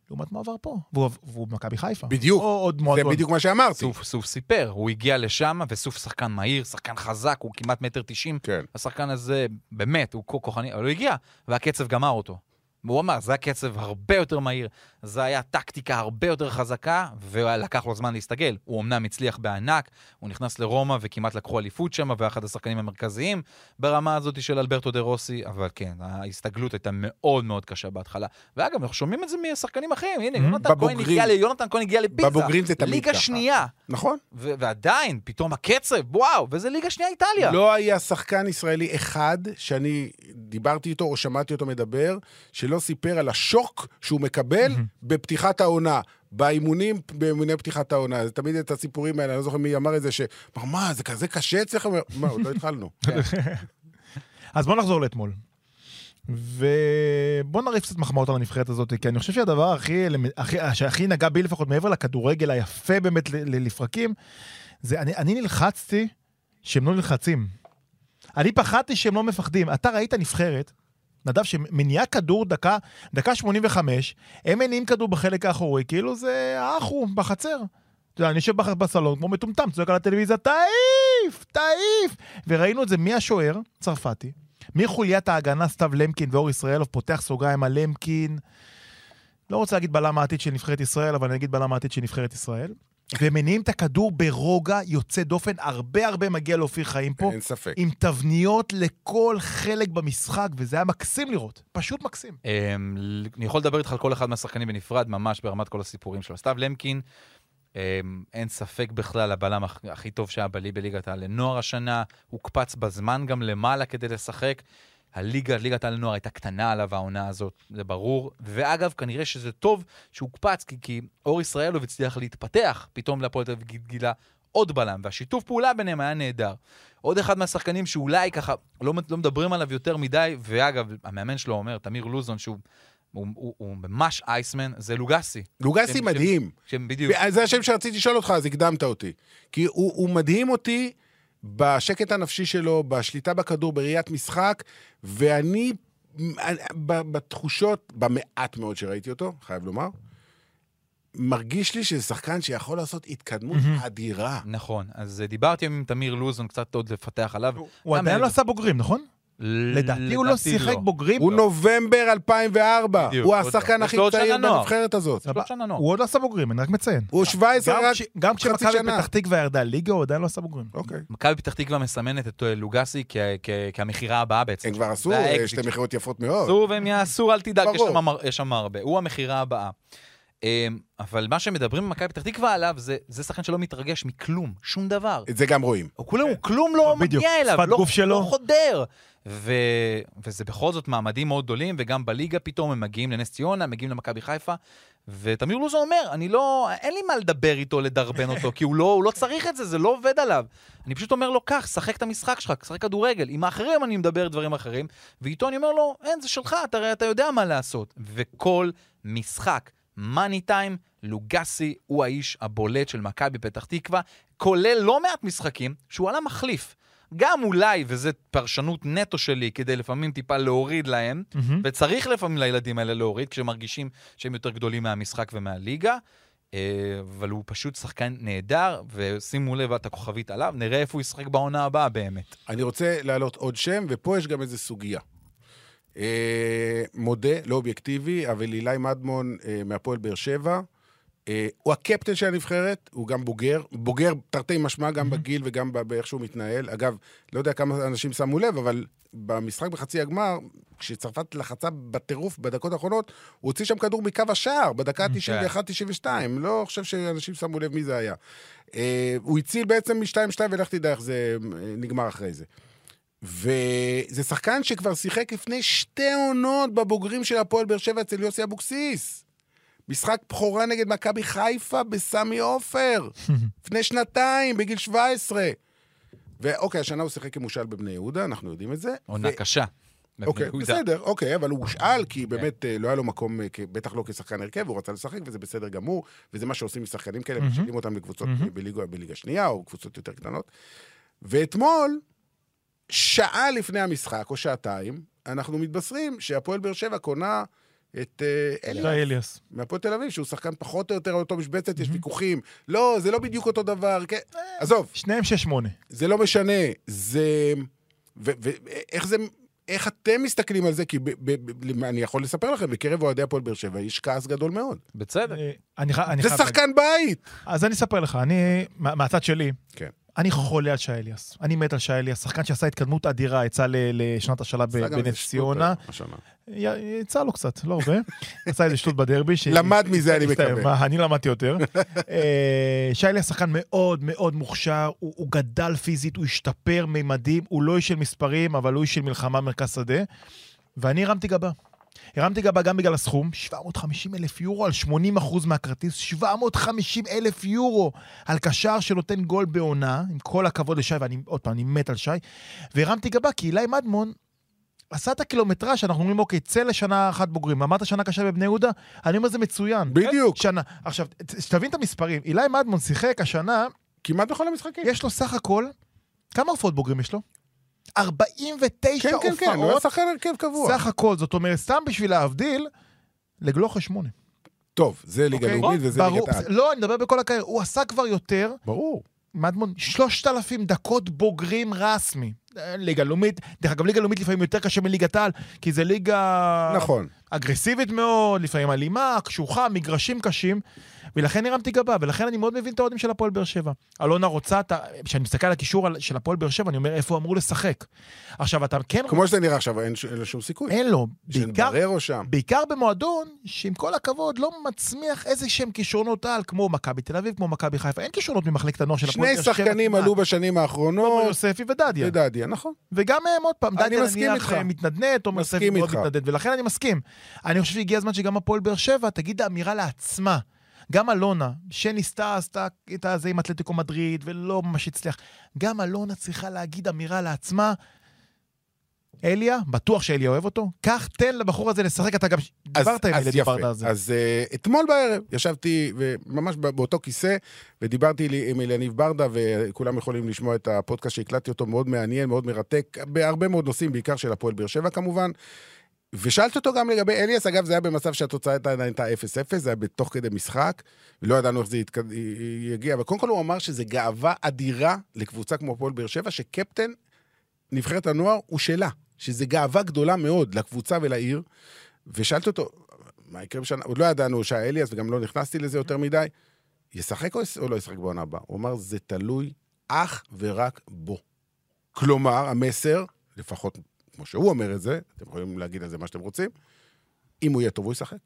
Speaker 3: לעומת מה עובר פה. והוא והוא במכבי חיפה.
Speaker 4: בדיוק.
Speaker 3: או עוד
Speaker 4: זה
Speaker 3: מועדון.
Speaker 4: בדיוק מה שאמרתי.
Speaker 5: סוף, סוף סיפר, הוא הגיע לשם, וסוף שחקן מהיר, שחקן חזק, הוא כמעט מטר תשעים.
Speaker 4: כן.
Speaker 5: השחקן הזה, באמת, הוא כוחני, אבל הוא הגיע, והקצב גמר אותו. והוא אמר, זה הקצב הרבה יותר מהיר, זה היה טקטיקה הרבה יותר חזקה, ולקח לו זמן להסתגל. הוא אמנם הצליח בענק, הוא נכנס לרומא וכמעט לקחו אליפות שם, ואחד השחקנים המרכזיים ברמה הזאת של אלברטו דה רוסי, אבל כן, ההסתגלות הייתה מאוד מאוד קשה בהתחלה. ואגב, אנחנו שומעים את זה משחקנים אחרים, הנה, יונתן כהן. הגיע, יונתן כהן הגיע לפיזה.
Speaker 4: בבוגרים זה תמיד
Speaker 5: ליגה
Speaker 4: ככה.
Speaker 5: שנייה.
Speaker 4: נכון.
Speaker 5: ו- ועדיין, פתאום הקצב, וואו, וזה ליגה שנייה איטליה.
Speaker 4: לא היה שחקן ישראלי אחד שאני דיברתי איתו או שמעתי אותו מדבר, שלא סיפר על השוק שהוא מקבל בפתיחת העונה. באימונים, באימוני פתיחת העונה. זה תמיד את הסיפורים האלה, אני לא זוכר מי אמר את זה, שאמר, מה, זה כזה קשה אצלכם? מה, עוד לא התחלנו.
Speaker 3: אז בוא נחזור לאתמול. ובוא נריף קצת מחמאות על הנבחרת הזאת, כי אני חושב שהדבר הכי, הכי, שהכי נגע בי לפחות מעבר לכדורגל היפה באמת לפרקים, זה אני, אני נלחצתי שהם לא נלחצים. אני פחדתי שהם לא מפחדים. אתה ראית נבחרת, נדב, שמניעה כדור דקה, דקה 85, הם מניעים כדור בחלק האחורי, כאילו זה האח בחצר. אתה יודע, אני יושב בסלון כמו מטומטם, צועק על הטלוויזיה, תעיף, תעיף! וראינו את זה מהשוער, צרפתי, מחוליית ההגנה סתיו למקין ואור ישראלוב, פותח סוגריים על למקין. לא רוצה להגיד בלם העתיד של נבחרת ישראל, אבל אני אגיד בלם העתיד של נבחרת ישראל. ומניעים את הכדור ברוגע יוצא דופן, הרבה הרבה מגיע לאופיר חיים פה,
Speaker 4: אין ספק.
Speaker 3: עם תבניות לכל חלק במשחק, וזה היה מקסים לראות, פשוט מקסים.
Speaker 5: אמ, אני יכול לדבר איתך על כל אחד מהשחקנים בנפרד, ממש ברמת כל הסיפורים שלו. סתיו למקין, אמ, אין ספק בכלל, הבלם הכ- הכי טוב שהיה בלי בליגת העל לנוער השנה, הוקפץ בזמן גם למעלה כדי לשחק. הליגה, ליגת העל לנוער הייתה קטנה עליו העונה הזאת, זה ברור. ואגב, כנראה שזה טוב שהוקפץ, כי, כי אור ישראלוב הצליח להתפתח פתאום להפועל תל אביב גילה עוד בלם, והשיתוף פעולה ביניהם היה נהדר. עוד אחד מהשחקנים שאולי ככה לא, לא מדברים עליו יותר מדי, ואגב, המאמן שלו אומר, תמיר לוזון, שהוא הוא, הוא, הוא ממש אייסמן, זה לוגסי.
Speaker 4: לוגסי
Speaker 5: שהם-
Speaker 4: מדהים.
Speaker 5: שהם בדיוק.
Speaker 4: זה השם שרציתי לשאול אותך, אז הקדמת אותי. כי הוא, הוא מדהים אותי בשקט הנפשי שלו, בשליטה בכדור, בראיית משחק, ואני, בתחושות, במעט מאוד שראיתי אותו, חייב לומר, מרגיש לי שזה שחקן שיכול לעשות התקדמות אדירה.
Speaker 5: נכון, אז אה, דיברתי עם תמיר לוזון, קצת עוד לפתח עליו.
Speaker 3: הוא
Speaker 5: גם
Speaker 3: עדיין לא עשה בוגרים, נכון? לדעתי הוא לא שיחק בוגרים.
Speaker 4: הוא נובמבר 2004.
Speaker 5: בדיוק.
Speaker 4: הוא השחקן
Speaker 5: לא.
Speaker 4: הכי
Speaker 5: יש
Speaker 4: צעיר
Speaker 5: שנה.
Speaker 4: בנבחרת הזאת.
Speaker 5: יש שנה נוער.
Speaker 3: הוא עוד לא עשה בוגרים, אני רק מציין.
Speaker 4: הוא 17
Speaker 3: גם
Speaker 4: רק
Speaker 3: כש- גם
Speaker 4: חצי
Speaker 3: כשמכבי
Speaker 4: שנה.
Speaker 3: פתח תקווה ירדה ליגה, הוא עדיין לא עשה בוגרים.
Speaker 4: אוקיי.
Speaker 5: מכבי פתח תקווה מסמנת את אה, לוגסי כ- כ- כמכירה הבאה בעצם.
Speaker 4: הם כבר עשו אה,
Speaker 5: האקזיט
Speaker 4: שתי מכירות יפות מאוד.
Speaker 5: עשו והם יעשו, אל תדאג, יש יש שם הרבה. הוא המכירה הבאה. אמ, אבל מה שמדברים במכבי פתח תקווה עליו, זה- זה שחקן שלא מתרגש מכלום, שום דבר.
Speaker 4: את זה גם רואים.
Speaker 5: הוא כולם, הוא כלום לא
Speaker 3: בדיוק,
Speaker 5: מגיע אליו,
Speaker 3: שפת
Speaker 5: לא,
Speaker 3: גוף שלו.
Speaker 5: לא חודר. ו... וזה בכל זאת מעמדים מאוד גדולים, וגם בליגה פתאום הם מגיעים לנס ציונה, מגיעים למכבי חיפה, ותמיר לוזון אומר, אני לא, אין לי מה לדבר איתו, לדרבן אותו, כי הוא לא, הוא לא צריך את זה, זה לא עובד עליו. אני פשוט אומר לו, קח, שחק את המשחק שלך, שחק כדורגל. עם האחרים אני מדבר דברים אחרים, ואיתו אני אומר לו, אין, זה שלך, אתה, אתה יודע מה לעשות. וכל משחק, מאני טיים, לוגסי הוא האיש הבולט של מכבי פתח תקווה, כולל לא מעט משחקים שהוא עלה מחליף. גם אולי, וזו פרשנות נטו שלי, כדי לפעמים טיפה להוריד להם,
Speaker 3: מהמם.
Speaker 5: וצריך לפעמים לילדים האלה להוריד, כשמרגישים שהם יותר גדולים מהמשחק ומהליגה. אה, אבל הוא פשוט שחקן נהדר, ושימו לב את הכוכבית עליו, נראה איפה הוא ישחק בעונה הבאה באמת.
Speaker 4: אני רוצה להעלות עוד שם, ופה יש גם איזו סוגיה. אה, מודה, לא אובייקטיבי, אבל אילי מדמון אה, מהפועל באר שבע. אה, הוא הקפטן של הנבחרת, הוא גם בוגר, בוגר תרתי משמע, גם בגיל וגם באיך שהוא מתנהל. אגב, לא יודע כמה אנשים שמו לב, אבל במשחק בחצי הגמר, כשצרפת לחצה בטירוף בדקות האחרונות, הוא הוציא שם כדור מקו השער, בדקה ה-91-92. לא חושב שאנשים שמו לב מי זה היה. אה, הוא הציל בעצם מ-2-2, ולך תדע איך זה אה, נגמר אחרי זה. וזה שחקן שכבר שיחק לפני שתי עונות בבוגרים של הפועל באר שבע אצל יוסי אבוקסיס. משחק בכורה נגד מכבי חיפה בסמי עופר. לפני שנתיים, בגיל 17. ואוקיי, השנה הוא שיחק כמושאל בבני יהודה, אנחנו יודעים את זה.
Speaker 5: עונה
Speaker 4: ו-
Speaker 5: קשה.
Speaker 4: אוקיי,
Speaker 5: יהודה.
Speaker 4: בסדר, אוקיי, אבל הוא הושאל, כי באמת אה, לא היה לו מקום, אה, בטח לא כשחקן הרכב, הוא רצה לשחק, וזה בסדר גמור, וזה מה שעושים עם שחקנים כאלה. משאילים אותם לקבוצות בליגה שנייה, או קבוצות יותר קטנות. ואתמול, שעה לפני המשחק, או שעתיים, אנחנו מתבשרים שהפועל באר שבע קונה את אה, אליאס. מהפועל תל אביב, שהוא שחקן פחות או יותר על אותו משבצת, יש ויכוחים. לא, זה לא בדיוק אותו דבר, כן. עזוב,
Speaker 3: שניהם שש שמונה.
Speaker 4: זה לא משנה, זה... ואיך זה... איך אתם מסתכלים על זה? כי ב, ב, ב, אני יכול לספר לכם, בקרב אוהדי הפועל באר שבע יש כעס גדול מאוד.
Speaker 5: בצדק.
Speaker 3: אה, אני אני
Speaker 4: זה שחקן בית!
Speaker 3: אז אני אספר לך, אני, מה- מהצד שלי,
Speaker 4: כן.
Speaker 3: אני חולה על שי אליאס. אני מת על שי אליאס, שחקן שעשה התקדמות אדירה, יצא לשנת השאלה בנס ציונה. יצא לו קצת, לא הרבה. עשה איזה שטות בדרבי.
Speaker 4: למד מזה, אני. מקווה.
Speaker 3: אני למדתי יותר. אה, שי אליאס שחקן מאוד מאוד מוכשר, הוא גדל פיזית, הוא השתפר ממדים, הוא לא איש של מספרים, אבל הוא איש של מלחמה מרכז שדה. ואני הרמתי גבה. הרמתי גבה גם בגלל הסכום, 750 אלף יורו על 80 אחוז מהכרטיס, 750 אלף יורו על קשר שנותן גול בעונה, עם כל הכבוד לשי, ואני, עוד פעם, אני מת על שי. והרמתי גבה כי אילי מדמון עשה את הקילומטרה שאנחנו אומרים, אוקיי, צא לשנה אחת בוגרים. אמרת שנה קשה בבני יהודה? אני אומר, זה מצוין.
Speaker 4: בדיוק,
Speaker 3: שנה. עכשיו, שתבין את המספרים. אילי מדמון שיחק השנה,
Speaker 4: כמעט בכל המשחקים.
Speaker 3: יש לו סך הכל, כמה הופעות בוגרים יש לו? 49
Speaker 4: כן, כן, כן, הוא היה
Speaker 3: הופעות
Speaker 4: שחקן הרכב קבוע.
Speaker 3: סך הכל, זאת אומרת, סתם בשביל להבדיל, לגלוחה שמונה.
Speaker 4: טוב, זה ליגה
Speaker 3: אוקיי?
Speaker 4: לאומית וזה
Speaker 3: ברור,
Speaker 4: ליגת העל.
Speaker 3: לא, אני מדבר בכל הקריירה, הוא עשה כבר יותר,
Speaker 4: ברור.
Speaker 3: מדמון, 3,000 דקות בוגרים רסמי. ליגה לאומית, דרך אגב, ליגה לאומית לפעמים יותר קשה מליגת העל, כי זה ליגה
Speaker 4: נכון.
Speaker 3: אגרסיבית מאוד, לפעמים אלימה, קשוחה, מגרשים קשים, ולכן הרמתי גבה, ולכן אני מאוד מבין את האוהדים של הפועל באר שבע. אלונה רוצה, כשאני מסתכל על הקישור של הפועל באר שבע, אני אומר, איפה הוא אמור לשחק? עכשיו, אתה כן...
Speaker 4: כמו שזה נראה עכשיו, אין לו שום סיכוי.
Speaker 3: אין לו. בעיקר,
Speaker 4: שנבררו שם.
Speaker 3: בעיקר במועדון, שעם כל הכבוד, לא מצמיח איזה שהם כישרונות על, כמו מכבי תל אביב, כמו מכבי חיפה. אין כישרונות ממחלקת הנוער של הפועל
Speaker 4: שני
Speaker 3: באר שבע.
Speaker 4: שחקנים
Speaker 3: כמעט.
Speaker 4: עלו בשנים האחרונות,
Speaker 3: יוספי ודדיה.
Speaker 4: ודדיה, נכון.
Speaker 3: וגם הם עוד פעם, דדיה נניח. אה, מתנדנד,
Speaker 4: מסכים
Speaker 3: יוספי מאוד. מתנדנד, ולכן אני מסכים. אני חושב שהגיע הזמן שגם הפועל באר שבע תגיד האמירה לעצמה. גם אלונה, שניסתה, עשתה את הזה עם אתלטיקו מדריד, ולא ממש הצליח. גם אלונה צריכה להגיד אמירה לעצמה, אליה, בטוח שאליה אוהב אותו, קח, תן לבחור הזה לשחק, אתה גם דיברת עם
Speaker 4: אז
Speaker 3: אליה, דיברת. על זה.
Speaker 4: אז uh, אתמול בערב ישבתי ממש באותו כיסא, ודיברתי לי עם אליניב ברדה, וכולם יכולים לשמוע את הפודקאסט שהקלטתי אותו, מאוד מעניין, מאוד מרתק, בהרבה מאוד נושאים, בעיקר של הפועל באר שבע כמובן. ושאלתי אותו גם לגבי אליאס, אגב, זה היה במצב שהתוצאה הייתה הייתה 0-0, זה היה בתוך כדי משחק, ולא ידענו איך זה יתק... יגיע, אבל קודם כל הוא אמר שזה גאווה אדירה לקבוצה כמו הפועל באר שבע, שקפטן נבחרת הנוער הוא שלה. שזה גאווה גדולה מאוד לקבוצה ולעיר, ושאלתי אותו, מה יקרה בשנה, עוד לא ידענו שהיה אליאס וגם לא נכנסתי לזה יותר מדי, ישחק או לא ישחק בעונה הבאה? הוא אמר, זה תלוי אך ורק בו. כלומר, המסר, לפחות כמו שהוא אומר את זה, אתם יכולים להגיד על זה מה שאתם רוצים, אם הוא יהיה טוב, הוא ישחק.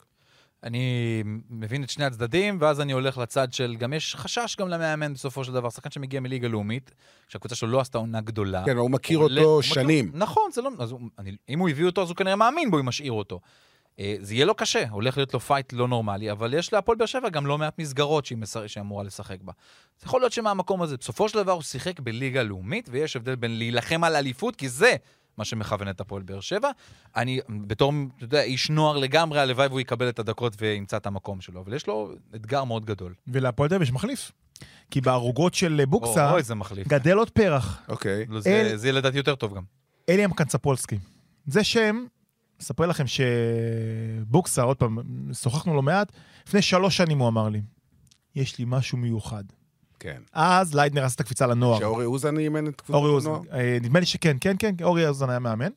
Speaker 5: אני מבין את שני הצדדים, ואז אני הולך לצד של, גם יש חשש גם למאמן בסופו של דבר, שחקן שמגיע מליגה לאומית, שהקבוצה שלו לא עשתה עונה גדולה.
Speaker 4: כן, הוא מכיר
Speaker 5: עולה-
Speaker 4: אותו
Speaker 5: הוא מכיר-
Speaker 4: שנים.
Speaker 5: נכון, זה לא... אז הוא, אני, אם הוא הביא אותו, אז הוא כנראה מאמין בו, אם משאיר אותו. אה, זה יהיה לו קשה, הולך להיות לו fight לא נורמלי, אבל יש להפועל באר שבע גם לא מעט מסגרות שהיא, מסר, שהיא אמורה לשחק בה. אז יכול להיות שמהמקום הזה, בסופו של דבר הוא שיחק בליגה לאומית, ויש הבדל בין להילחם על אליפות, כי זה מה שמכוון את הפועל באר שבע. אני, בתור, אתה יודע, איש נוער לגמרי, הלוואי והוא יקבל את הדקות וימצא את המקום שלו, אבל יש לו אתגר מאוד גדול.
Speaker 3: ולהפועל תל יש מחליף. כי בערוגות של בוקסה
Speaker 5: אוי, איזה מחליף.
Speaker 3: גדל עוד פרח.
Speaker 4: אוקיי.
Speaker 5: לא, זה,
Speaker 3: אל-
Speaker 5: זה לדעתי יותר טוב גם.
Speaker 3: אליאם קנצפולסקי. זה שם, אספר לכם שבוקסה, עוד פעם, שוחחנו לא מעט, לפני שלוש שנים הוא אמר לי, יש לי משהו מיוחד.
Speaker 4: כן.
Speaker 3: אז ליידנר עשה את הקפיצה לנוער.
Speaker 4: שאורי אוזן אימן את קבוצת
Speaker 3: אורי אוזן,
Speaker 4: הנוער?
Speaker 3: אה, נדמה לי שכן, כן, כן, אורי אוזן היה מאמן.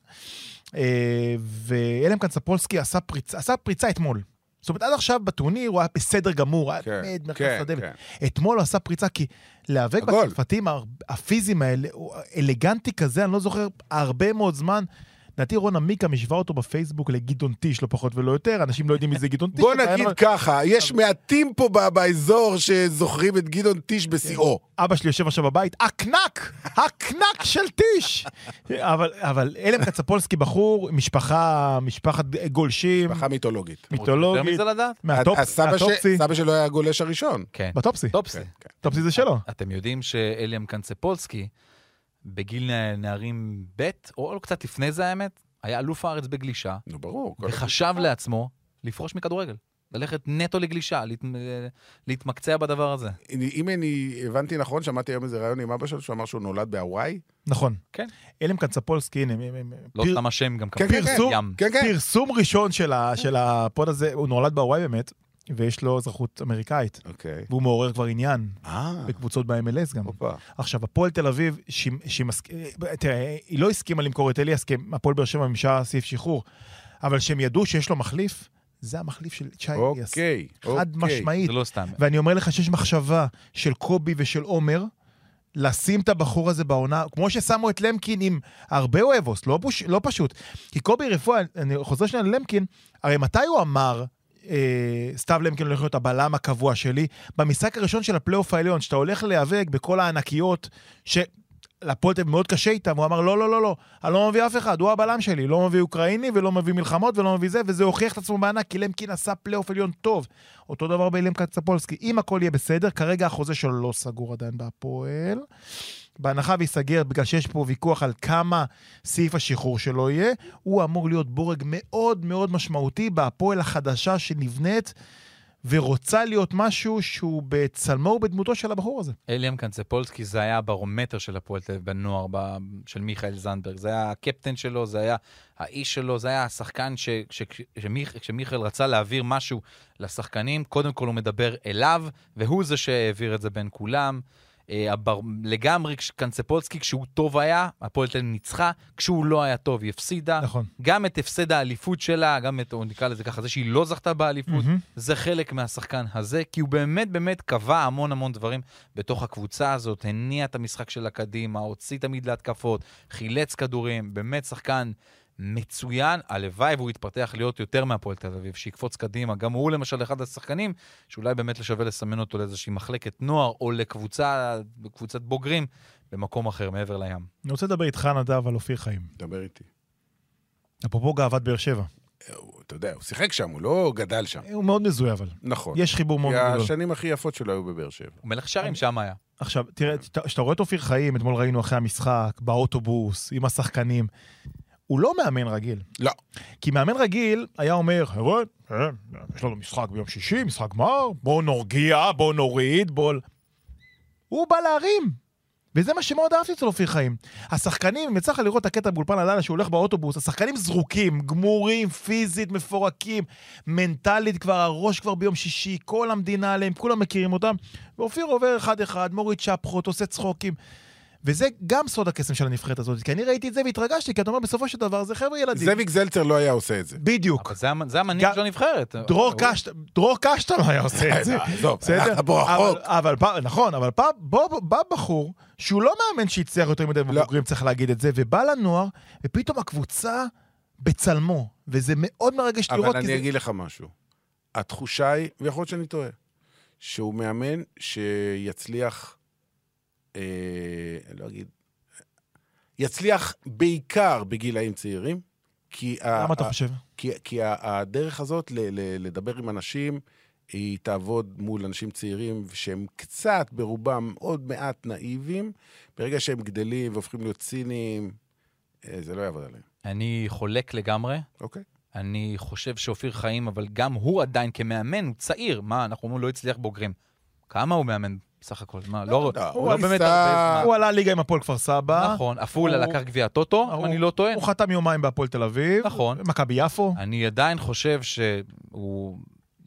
Speaker 3: אה, ואלם קנצפולסקי עשה פריצה, עשה פריצה אתמול. זאת אומרת, עד עכשיו בטורניר הוא היה בסדר גמור, היה
Speaker 4: כן,
Speaker 3: באמת מרכז
Speaker 4: כן,
Speaker 3: שדה.
Speaker 4: כן.
Speaker 3: אתמול הוא עשה פריצה, כי להיאבק. בצרפתים הפיזיים האלה, אלגנטי כזה, אני לא זוכר, הרבה מאוד זמן. לדעתי רון עמיקה משווה אותו בפייסבוק לגדעון טיש, לא פחות ולא יותר, אנשים לא יודעים מי זה גדעון טיש.
Speaker 4: בוא נגיד ככה, יש מעטים פה באזור שזוכרים את גדעון טיש בשיאו.
Speaker 3: אבא שלי יושב עכשיו בבית, הקנק! הקנק של טיש! אבל, אלם קצפולסקי בחור, משפחה, משפחת גולשים,
Speaker 4: משפחה מיתולוגית.
Speaker 5: יותר
Speaker 3: מיתולוגית, מהטופסי,
Speaker 4: סבא שלו היה הגולש הראשון.
Speaker 5: כן.
Speaker 3: בטופסי,
Speaker 5: טופסי.
Speaker 4: כן, כן.
Speaker 3: טופסי זה שלו.
Speaker 5: אתם יודעים שאליאם קנצפולסקי, בגיל נערים ב', או קצת לפני זה האמת, היה אלוף הארץ בגלישה,
Speaker 4: נו, ברור.
Speaker 5: וחשב לעצמו לפרוש מכדורגל. ללכת נטו לגלישה, להת... להתמקצע בדבר הזה.
Speaker 4: אם אני הבנתי נכון, שמעתי היום איזה ראיון עם אבא שלו, שהוא אמר שהוא נולד בהוואי.
Speaker 3: נכון.
Speaker 5: כן.
Speaker 3: אלם קצפולסקי, הנה, מ-
Speaker 5: לא
Speaker 3: פיר-
Speaker 5: סתם השם גם
Speaker 4: כן,
Speaker 5: כמובן.
Speaker 4: כן,
Speaker 3: פרסום,
Speaker 5: ים.
Speaker 4: כן, כן.
Speaker 3: פרסום ראשון של ה- של הפוד הזה, הוא נולד בהוואי באמת, ויש לו אזרחות אמריקאית,
Speaker 4: אוקיי.
Speaker 3: והוא מעורר כבר עניין
Speaker 4: אה,
Speaker 3: בקבוצות ב-MLS גם.
Speaker 4: הופה.
Speaker 3: עכשיו, הפועל תל אביב, שהיא- שהיא מסכ... תראה, היא לא הסכימה למכור את אליאס, כי הפועל באר שבע מימשה סעיף שחרור, אבל שהם ידעו שיש לו מחליף, זה המחליף של צ'י אליאס.
Speaker 4: אוקיי,
Speaker 3: חד
Speaker 4: אוקיי.
Speaker 3: משמעית.
Speaker 5: זה לא סתם.
Speaker 3: ואני אומר לך שיש מחשבה של קובי ושל עומר, לשים את הבחור הזה בעונה, כמו ששמו את למקין עם הרבה אוהבוס, לא, פוש, לא פשוט. כי קובי רפואה, אני חוזר שנייה ללמקין, הרי מתי הוא אמר, אה, סתיו למקין הולך להיות הבלם הקבוע שלי? במשחק הראשון של הפלייאוף העליון, שאתה הולך להיאבק בכל הענקיות, ש... לפועל תל אביב מאוד קשה איתם, הוא אמר, לא, לא, לא, לא, אני לא מביא אף אחד, הוא הבלם שלי, לא מביא אוקראיני ולא מביא מלחמות ולא מביא זה, וזה הוכיח את עצמו בענק, כי למקין עשה פלייאוף עליון טוב. אותו דבר באילם קצפולסקי, אם הכל יהיה בסדר, כרגע החוזה שלו לא סגור עדיין בהפועל. בהנחה וייסגר, בגלל שיש פה ויכוח על כמה סעיף השחרור שלו יהיה, הוא אמור להיות בורג מאוד מאוד משמעותי בהפועל החדשה שנבנית, ורוצה להיות משהו שהוא בצלמו ובדמותו של הבחור הזה.
Speaker 5: אליאם קנצפולסקי זה היה הברומטר של הפועל תל אביב בנוער, של מיכאל זנדברג. זה היה הקפטן שלו, זה היה האיש שלו, זה היה השחקן ש- ש- שמיכ- כשמיכאל רצה להעביר משהו לשחקנים, קודם כל הוא מדבר אליו, והוא זה שהעביר את זה בין כולם. אה, הבר... לגמרי, קנצפולסקי, כשהוא טוב היה, הפועל תל אביב ניצחה, כשהוא לא היה טוב, היא הפסידה.
Speaker 3: נכון.
Speaker 5: גם את הפסד האליפות שלה, גם את, או נקרא לזה ככה, זה שהיא לא זכתה באליפות,
Speaker 3: מהמם.
Speaker 5: זה חלק מהשחקן הזה, כי הוא באמת באמת קבע המון המון דברים בתוך הקבוצה הזאת, הניע את המשחק שלה קדימה, הוציא תמיד להתקפות, חילץ כדורים, באמת שחקן מצוין, הלוואי והוא יתפתח להיות יותר מהפועל תל אביב, שיקפוץ קדימה. גם הוא למשל אחד השחקנים, שאולי באמת שווה לסמן אותו לאיזושהי מחלקת נוער, או לקבוצה, קבוצת בוגרים, במקום אחר, מעבר לים.
Speaker 3: אני רוצה לדבר איתך, נדב, על אופיר חיים.
Speaker 4: דבר איתי.
Speaker 3: אפרופו גאוות באר שבע.
Speaker 4: הוא- אתה יודע, הוא שיחק שם, הוא לא גדל שם.
Speaker 3: הוא מאוד מזוהה, אבל.
Speaker 4: נכון.
Speaker 3: יש חיבור מאוד גדול.
Speaker 4: השנים הכי יפות שלו היו בבאר שבע.
Speaker 5: הוא מלך שערים שם היה.
Speaker 3: עכשיו, תראה, כשאתה רואה את אופיר חיים, אתמול ראינו אחרי המשחק, באוטובוס, עם השחקנים, הוא לא מאמן רגיל.
Speaker 4: לא.
Speaker 3: כי מאמן רגיל היה אומר, חבר'ה, אה, יש לנו משחק ביום שישי, משחק גמר, בואו נרגיע, בואו נוריד, בואו... הוא בא להרים. וזה מה שמאוד אהבתי אצל אופיר חיים. השחקנים, אם יצא לך לראות את הקטע באולפן הלילה שהוא הולך באוטובוס, השחקנים זרוקים, גמורים, פיזית, מפורקים, מנטלית כבר, הראש כבר ביום שישי, כל המדינה עליהם, כולם מכירים אותם. ואופיר עובר אחד-אחד, מוריד שפחות, עושה צחוקים. וזה גם סוד הקסם של הנבחרת הזאת, כי אני ראיתי את זה והתרגשתי, כי אתה אומר, בסופו של דבר זה חבר'ה ילדים.
Speaker 4: זאביק זלצר לא היה עושה את זה.
Speaker 3: בדיוק.
Speaker 5: אבל זה המ- זה המנהיג של הנבחרת.
Speaker 3: דרור
Speaker 5: הוא-
Speaker 3: קשט, דרור קשטן לא היה עושה את זה.
Speaker 4: עזוב,
Speaker 3: בסדר?
Speaker 4: הלכת פה רחוק.
Speaker 3: אבל- אבל נכון, אבל פעם, בא בחור שהוא לא מאמן שהצליח יותר מדי
Speaker 4: לא.
Speaker 3: בבוגרים, צריך להגיד את זה, ובא לנוער, ופתאום הקבוצה בצלמו, וזה מאוד מרגש לראות,
Speaker 4: אבל אני
Speaker 3: זה...
Speaker 4: אגיד לך משהו. התחושה היא, ויכול להיות שאני טועה, שהוא מאמן שיצליח, אה, לא אגיד, יצליח בעיקר בגילאים צעירים, כי... ה-
Speaker 3: למה אתה
Speaker 4: ה-
Speaker 3: חושב?
Speaker 4: כי, כי ה- הדרך הזאת ל, ל, לדבר עם אנשים, היא תעבוד מול אנשים צעירים שהם קצת, ברובם, עוד מעט נאיבים. ברגע שהם גדלים והופכים להיות ציניים, אה, זה לא יעבוד עליהם,
Speaker 5: אני חולק לגמרי.
Speaker 4: אוקיי?
Speaker 5: אני חושב שאופיר חיים, אבל גם הוא עדיין כמאמן, הוא צעיר. מה, אנחנו אומרים, לא הצליח בוגרים. כמה הוא מאמן בסך הכל? מה, לא,
Speaker 4: יודע,
Speaker 5: הוא לא באמת הרבה זמן.
Speaker 3: הוא עלה ליגה עם הפועל כפר סבא.
Speaker 5: נכון, עפולה לקח גביע הטוטו, אם אני לא טועה.
Speaker 3: הוא חתם יומיים בהפועל תל אביב.
Speaker 5: נכון.
Speaker 3: מכבי יפו.
Speaker 5: אני עדיין חושב שהוא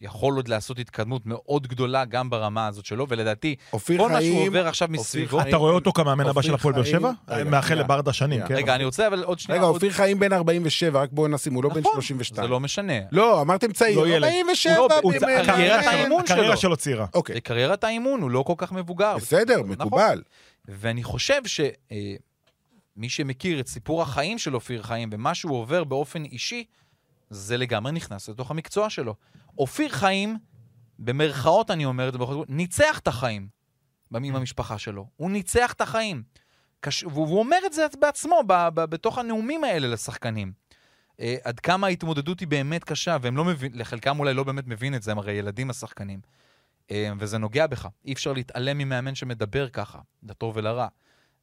Speaker 5: יכול עוד לעשות התקדמות מאוד גדולה גם ברמה הזאת שלו, ולדעתי,
Speaker 4: אופיר
Speaker 5: כל מה שהוא
Speaker 4: חיים...
Speaker 5: עובר עכשיו מסביבו...
Speaker 4: חיים-
Speaker 3: אתה רואה אותו כמאמן הבא של הפועל באר
Speaker 4: חיים-
Speaker 3: שבע? מאחל. לברדה שנים. כן?
Speaker 5: רגע, אני רוצה אבל עוד שנייה...
Speaker 4: רגע,
Speaker 5: עוד-
Speaker 4: אופיר חיים בן 47, רק בואו נשים, הוא לא בן
Speaker 5: נכון,
Speaker 4: 32.
Speaker 5: זה לא משנה.
Speaker 4: לא, אמרתם צעיר,
Speaker 3: לא ילד.
Speaker 4: 47
Speaker 3: הוא לא-.
Speaker 5: הקריירת
Speaker 3: הקריירה
Speaker 5: האימון
Speaker 3: שלו- הקריירה
Speaker 5: שלו.
Speaker 3: צעירה.
Speaker 4: אוקיי,
Speaker 5: בקריירת האימון הוא לא כל כך מבוגר.
Speaker 4: בסדר,
Speaker 5: נכון.
Speaker 4: מקובל.
Speaker 5: ואני חושב שמי שמכיר את סיפור החיים של אופיר חיים ומה שהוא עובר באופן אישי, זה לגמרי נכנס לתוך המקצוע שלו. אופיר חיים, במרכאות אני אומר את זה, ניצח את החיים עם המשפחה שלו. הוא ניצח את החיים. קש... והוא אומר את זה בעצמו, ב... ב... בתוך הנאומים האלה לשחקנים. אה, עד כמה ההתמודדות היא באמת קשה, והם לא מבין, לחלקם אולי לא באמת מבין את זה, הם הרי ילדים השחקנים. אה, וזה נוגע בך. אי אפשר להתעלם ממאמן שמדבר ככה, לטוב ולרע.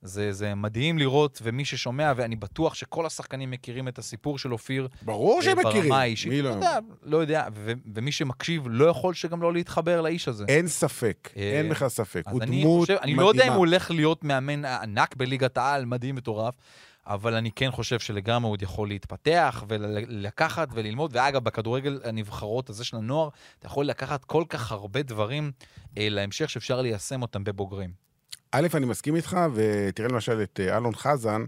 Speaker 5: זה, זה מדהים לראות, ומי ששומע, ואני בטוח שכל השחקנים מכירים את הסיפור של אופיר
Speaker 4: ברור
Speaker 5: אה,
Speaker 4: שהם מכירים.
Speaker 5: ברמה האישית.
Speaker 4: מי
Speaker 5: לא? יודע, לא יודע, ו- ומי שמקשיב לא יכול שגם לא להתחבר לאיש הזה.
Speaker 4: אין ספק,
Speaker 5: אה,
Speaker 4: אין בכלל ספק. הוא
Speaker 5: אני
Speaker 4: דמות
Speaker 5: חושב,
Speaker 4: מדהימה.
Speaker 5: אני לא יודע אם הוא הולך להיות מאמן ענק בליגת העל, מדהים, מטורף, אבל אני כן חושב שלגמרי הוא עוד יכול להתפתח ולקחת וללמוד. ואגב, בכדורגל הנבחרות הזה של הנוער, אתה יכול לקחת כל כך הרבה דברים אה, להמשך שאפשר ליישם אותם בבוגרים.
Speaker 4: א', אני מסכים איתך, ותראה למשל את אה, אלון חזן,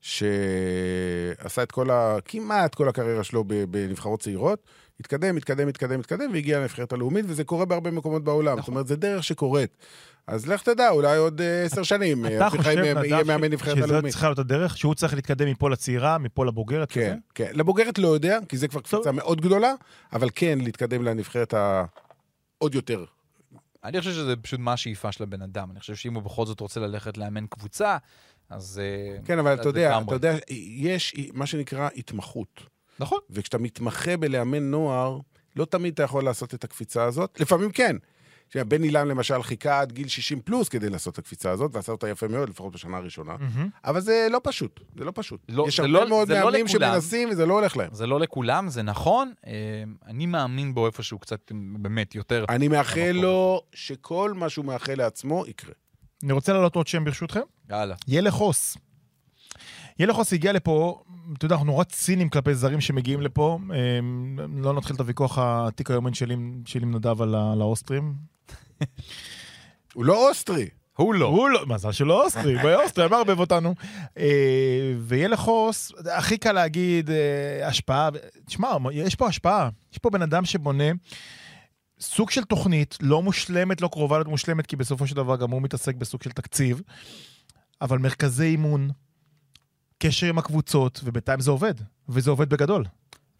Speaker 4: שעשה את כל ה... כמעט כל הקריירה שלו בנבחרות צעירות, התקדם, התקדם, התקדם, התקדם, והגיע לנבחרת הלאומית, וזה קורה בהרבה מקומות בעולם. זאת אומרת, זה דרך שקורית. אז לך תדע, אולי עוד אה, עשר שנים, אה,
Speaker 3: אתה חושב,
Speaker 4: חיים יהיה
Speaker 3: נדב,
Speaker 4: מאמן נבחרת
Speaker 3: שזו
Speaker 4: הלאומית.
Speaker 3: צריכה להיות הדרך, שהוא צריך להתקדם מפה לצעירה, מפה לבוגרת?
Speaker 4: כן? כן. לבוגרת לא יודע, כי זה כבר קפיצה מאוד גדולה, אבל כן להתקדם לנבחרת העוד יותר.
Speaker 5: אני חושב שזה פשוט מה השאיפה של הבן אדם. אני חושב שאם הוא בכל זאת רוצה ללכת לאמן קבוצה, אז... אה,
Speaker 4: כן, אבל אתה יודע. אתה יודע, יש מה שנקרא התמחות.
Speaker 5: נכון.
Speaker 4: וכשאתה מתמחה בלאמן נוער, לא תמיד אתה יכול לעשות את הקפיצה הזאת. לפעמים כן. תראה, בן אילם למשל חיכה עד גיל 60 פלוס כדי לעשות את הקפיצה הזאת, ועשה אותה יפה מאוד, לפחות בשנה הראשונה.
Speaker 3: מהמם.
Speaker 4: אבל זה לא פשוט, זה לא פשוט.
Speaker 5: לא,
Speaker 4: יש הרבה
Speaker 5: לא-
Speaker 4: מאוד
Speaker 5: לא
Speaker 4: מאמנים
Speaker 5: לכולם.
Speaker 4: שמנסים וזה לא הולך להם.
Speaker 5: זה לא לכולם, זה נכון. אה, אני מאמין בו איפשהו קצת, באמת, יותר.
Speaker 4: אני מאחל לו שכל מה שהוא מאחל לעצמו יקרה.
Speaker 3: אני רוצה להעלות עוד שם ברשותכם.
Speaker 5: יאללה.
Speaker 3: ילך חוס. ילך חוס הגיע לפה, אתה יודע, אנחנו נורא ציניים כלפי זרים שמגיעים לפה. אמ, לא נתחיל את הוויכוח העתיק היומן שלי עם- שלי עם נדב על האוסטרים.
Speaker 4: הוא לא אוסטרי.
Speaker 5: הוא לא.
Speaker 3: הוא לא, מזל שלא אוסטרי, באוסטרי, מה ערבב אותנו? אה, וילך חוס, הכי קל להגיד אה, השפעה, תשמע, יש פה השפעה. יש פה בן אדם שבונה סוג של תוכנית, לא מושלמת, לא קרובה להיות מושלמת, כי בסופו של דבר גם הוא מתעסק בסוג של תקציב, אבל מרכזי אימון, קשר עם הקבוצות, ובינתיים זה עובד, וזה עובד בגדול.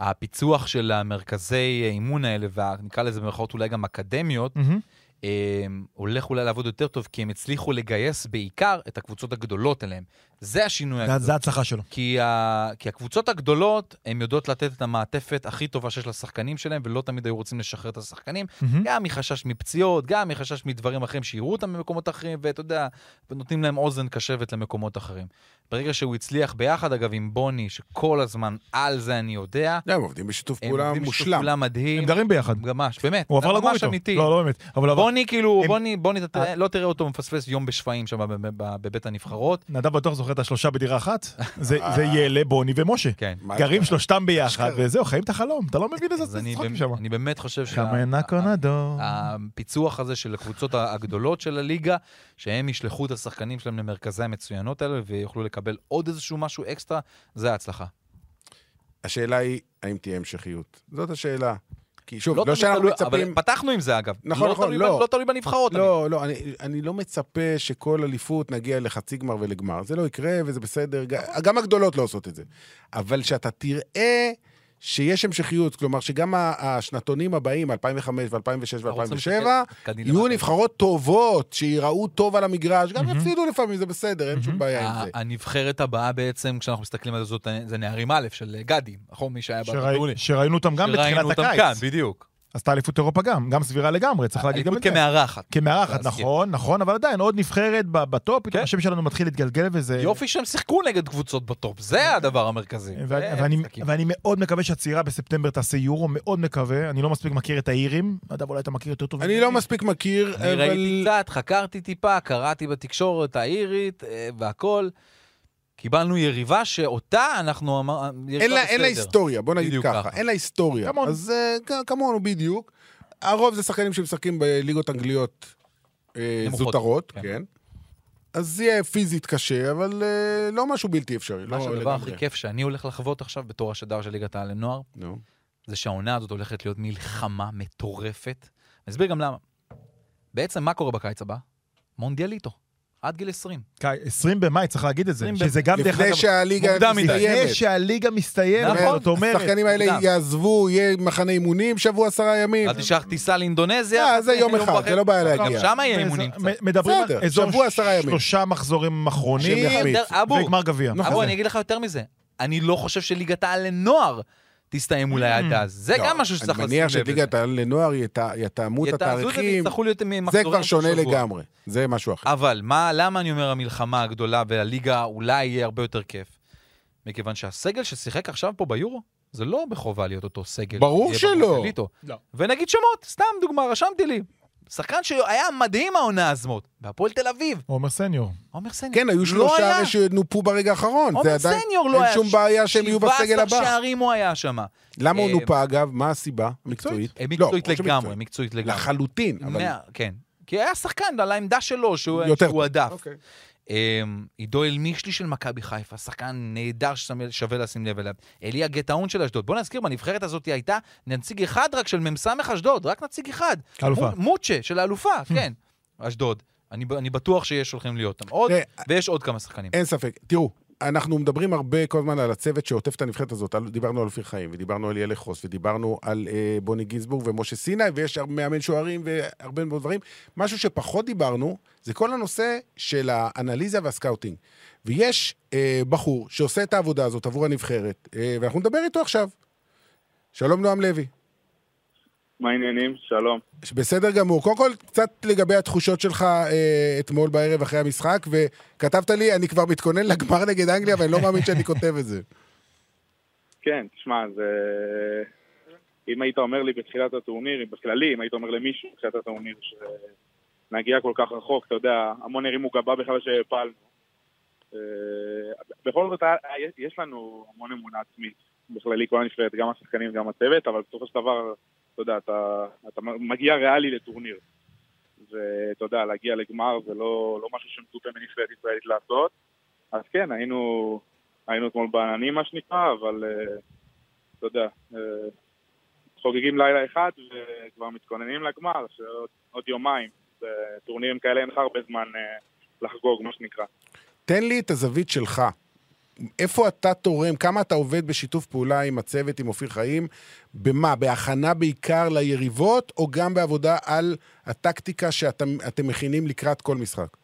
Speaker 5: הפיצוח של המרכזי אימון האלה, ונקרא לזה במירכאות אולי גם אקדמיות,
Speaker 3: מהמם.
Speaker 5: אה, הולך אולי לעבוד יותר טוב, כי הם הצליחו לגייס בעיקר את הקבוצות הגדולות אליהם. זה השינוי הגדול.
Speaker 3: זה ההצלחה שלו.
Speaker 5: כי, ה... כי הקבוצות הגדולות, הן יודעות לתת את המעטפת הכי טובה שיש לשחקנים שלהם, ולא תמיד היו רוצים לשחרר את השחקנים,
Speaker 3: מהמם.
Speaker 5: גם מחשש מפציעות, גם מחשש מדברים אחרים שיראו אותם במקומות אחרים, ואתה יודע, ונותנים להם אוזן קשבת למקומות אחרים. ברגע שהוא הצליח ביחד, אגב, עם בוני, שכל הזמן על זה אני יודע,
Speaker 4: לא, הם עובדים בשיתוף
Speaker 5: הם
Speaker 4: פעולה
Speaker 5: עובדים בשיתוף
Speaker 4: מושלם.
Speaker 5: פעולה מדהים.
Speaker 3: הם גרים ביחד.
Speaker 5: ממש, באמת.
Speaker 3: הוא עבר לגור איתו. לא, לא באמת.
Speaker 5: בוני כאילו,
Speaker 3: הם-
Speaker 5: בוני,
Speaker 3: אה.
Speaker 5: לא תראה אותו מפספס יום בשפיים שם בב- בב- בבית הנבחרות.
Speaker 3: נדב בטוח זוכר את השלושה בדירה אחת? זה זה ילה, בוני ומשה.
Speaker 5: כן.
Speaker 3: גרים? שלושתם ביחד. וזהו, חיים את החלום. אתה לא מבין איזה צחוקים שם.
Speaker 5: אני באמת חושב שה-
Speaker 3: קמנה קונדו.
Speaker 5: הפיצוח הזה של הקבוצות הגדולות של הליגה, שהם ישלחו את השחקנים שלהם למרכזי המצוינות האלה ויוכלו לקבל עוד איזשהו משהו אקסטרה, זה ההצלחה.
Speaker 4: השאלה היא, האם תהיה המשכיות? זאת השאלה. כי שוב, לא,
Speaker 5: תמיד
Speaker 4: שאנחנו
Speaker 5: תלוי-
Speaker 4: מצפים...
Speaker 5: אבל פתחנו עם זה אגב.
Speaker 4: נכון,
Speaker 5: לא
Speaker 4: נכון,
Speaker 5: תלוי
Speaker 4: לא.
Speaker 5: ב- לא תלוי בנבחרות.
Speaker 4: לא, לא, אני, אני לא מצפה שכל אליפות נגיע לחצי גמר ולגמר. זה לא יקרה וזה בסדר, גם הגדולות לא עושות את זה. אבל שאתה תראה שיש המשכיות, כלומר שגם השנתונים הבאים, 2005 ו-2006
Speaker 5: אנחנו רוצים
Speaker 4: ו-2007,
Speaker 5: להסתכל קדימה.
Speaker 4: יהיו נבחרות טובות, שיראו טוב על המגרש, גם יפסידו לפעמים, זה בסדר, אין שום בעיה עם זה.
Speaker 5: הנבחרת הבאה בעצם, כשאנחנו מסתכלים על זה, זאת- זה נערים א' של גדי, נכון? מי שהיה בגדולים.
Speaker 3: שראינו אותם גם בתחילת
Speaker 5: שראינו אותם כאן,
Speaker 3: הקיץ.
Speaker 5: בדיוק.
Speaker 3: עשתה אליפות אירופה גם, גם סבירה לגמרי, צריך להגיד גם את
Speaker 5: אליפות
Speaker 3: זה.
Speaker 5: כמארחת.
Speaker 3: כמארחת,
Speaker 5: להזכיר.
Speaker 3: נכון, נכון, אבל עדיין עוד נבחרת בטופ, פתאום
Speaker 5: כן.
Speaker 3: השם שלנו מתחיל להתגלגל וזה...
Speaker 5: יופי שהם שיחקו נגד קבוצות בטופ, זה הדבר המרכזי.
Speaker 3: ואני, מאוד מקווה שהצעירה בספטמבר תעשה יורו, מאוד מקווה. אני לא מספיק מכיר את האירים. נדב, אולי אתה מכיר יותר טוב.
Speaker 4: אני. לא מספיק מכיר,
Speaker 5: אני ראיתי
Speaker 4: אבל...
Speaker 5: קצת, חקרתי טיפה, קראתי בתקשורת האירית אה, והכל. קיבלנו יריבה שאותה אנחנו אמר... יריבה
Speaker 4: אין לה, אין לה. היסטוריה, בוא נגיד ככה,
Speaker 5: ככה.
Speaker 4: אין לה היסטוריה.
Speaker 3: כמונו.
Speaker 4: אז אה, כ- כמונו בדיוק. הרוב זה שחקנים שמשחקים בליגות אנגליות אה,
Speaker 5: נמוכות,
Speaker 4: זוטרות,
Speaker 5: כן.
Speaker 4: כן. אז זה יהיה פיזית קשה, אבל אה, לא משהו בלתי אפשרי.
Speaker 5: מה
Speaker 4: לא
Speaker 5: שהדבר. הכי כיף שאני הולך לחוות עכשיו בתור השדר של ליגת העל לנוער,
Speaker 4: נו.
Speaker 5: זה שהעונה הזאת הולכת להיות מלחמה מטורפת. אני אסביר גם למה. בעצם מה קורה בקיץ הבא? מונדיאליטו. עד גיל 20.
Speaker 3: קיי, 20 במאי, צריך להגיד את זה.
Speaker 5: 20
Speaker 3: שזה גם דרך
Speaker 4: לפני
Speaker 3: אגב...
Speaker 4: שהליגה
Speaker 5: מוקדם מדי.
Speaker 3: לפני. שהליגה מסתיימת,
Speaker 5: נכון.
Speaker 3: זאת אומרת...
Speaker 4: השחקנים האלה. יעזבו, יהיה מחנה אימונים שבוע עשרה ימים.
Speaker 5: אל תשכח טיסה לאינדונזיה.
Speaker 4: אה, זה יום אחד,
Speaker 5: וחצי.
Speaker 4: זה לא בעיה
Speaker 5: גם
Speaker 4: להגיע.
Speaker 5: שם יהיה אימונים קצת.
Speaker 3: מדברים על אזור. שלושה מחזורים אחרונים, וגמר גביע.
Speaker 4: נכון.
Speaker 5: אבו, אני אגיד לך יותר מזה. אני לא חושב שליגת העל לנוער תסתיים אולי עד אז. זה
Speaker 4: לא,
Speaker 5: גם משהו שצריך לשים לב
Speaker 4: אני. מניח שליגת העל לנוער ית- יתאמו את
Speaker 5: יתעזו את זה
Speaker 4: התאריכים, זה כבר שונה. לגמרי. זה משהו אחר.
Speaker 5: אבל מה, למה אני אומר המלחמה הגדולה והליגה אולי יהיה הרבה יותר כיף? מכיוון שהסגל ששיחק עכשיו פה ביורו, זה לא בחובה להיות אותו סגל.
Speaker 4: ברור שלא.
Speaker 3: לא.
Speaker 5: ונגיד שמות, סתם דוגמה, רשמתי לי. שחקן שהיה מדהים העונה הזאת, בהפועל תל אביב,
Speaker 3: עומר סניור.
Speaker 5: עומר סניור.
Speaker 4: כן, היו
Speaker 5: לא
Speaker 4: שלושה. הרי שנופו ברגע האחרון. זה
Speaker 5: עומר
Speaker 4: עדיין,
Speaker 5: סניור לא היה.
Speaker 4: אין שום בעיה שהם יהיו בסגל
Speaker 5: 17
Speaker 4: הבא.
Speaker 5: שערים הוא היה שם.
Speaker 4: למה הוא
Speaker 5: אה,
Speaker 4: נופה, אגב? מה הסיבה? מקצועית?
Speaker 5: אה,
Speaker 4: לא,
Speaker 5: מקצועית
Speaker 4: ברור
Speaker 5: לגמרי,
Speaker 4: שמקצועית.
Speaker 5: מקצועית לגמרי.
Speaker 4: לחלוטין, אבל...
Speaker 5: מאה- כן. כי היה שחקן על העמדה שלו, שהוא
Speaker 4: יותר
Speaker 5: שהוא. הדף.
Speaker 4: אוקיי.
Speaker 5: אמ, עידו אלמישלי של מכבי חיפה, שחקן נהדר ששווה לשים לב אליו. אליה גטאון של אשדוד. בוא נזכיר, בנבחרת הזאת הייתה נציג אחד רק של מ"ס אשדוד, רק נציג אחד.
Speaker 3: אלופה.
Speaker 5: מו- מוצ'ה של האלופה, כן. אשדוד. אני בטוח שיש הולכים להיות עוד, ויש עוד כמה שחקנים.
Speaker 4: אין ספק. תראו, אנחנו מדברים הרבה כל הזמן על הצוות שעוטף את הנבחרת הזאת. דיברנו על אופיר חיים, ודיברנו על יאלה חוס, ודיברנו על אה, בוני גינזבורג ומשה סיני, ויש מאמן שוערים והרבה מאוד דברים. משהו שפחות דיברנו, זה כל הנושא של האנליזה וה scouting. ויש אה, בחור שעושה את העבודה הזאת עבור הנבחרת, אה, ואנחנו נדבר איתו עכשיו. שלום נועם לוי.
Speaker 6: מה העניינים? שלום.
Speaker 4: בסדר גמור. קודם כל, קצת לגבי התחושות שלך אה, אתמול בערב אחרי המשחק, וכתבת לי, אני כבר מתכונן לגמר נגד אנגליה, ואני לא מאמין שאני כותב את זה.
Speaker 6: כן, תשמע, זה... אם היית אומר לי בתחילת הטורניר, בכללי, אם היית אומר למישהו בתחילת הטורניר שנגיע כל כך רחוק, אתה יודע, המון הרימו גבה בכלל שהפלנו. אה, בכל זאת, היה- יש לנו המון אמונה עצמית, בכללי כל הנבחרת, גם השחקנים, גם הצוות, אבל בסופו של דבר, יודע, אתה, אתה מגיע ריאלי לטורניר. ואתה יודע, להגיע לגמר זה לא, לא משהו שמצופה מנבחרת ישראלית לעשות. אז כן, היינו, היינו אתמול בעננים, מה שנקרא, אבל אה, אתה יודע, אה, חוגגים לילה אחד וכבר מתכוננים לגמר, שעוד עוד יומיים. בטורנירים כאלה אין לך הרבה זמן אה, לחגוג, מה שנקרא.
Speaker 4: תן לי את הזווית שלך. איפה אתה תורם, כמה אתה עובד בשיתוף פעולה עם הצוות, עם אופיר חיים? במה? בהכנה בעיקר ליריבות, או גם בעבודה על הטקטיקה שאתם אתם מכינים לקראת כל משחק?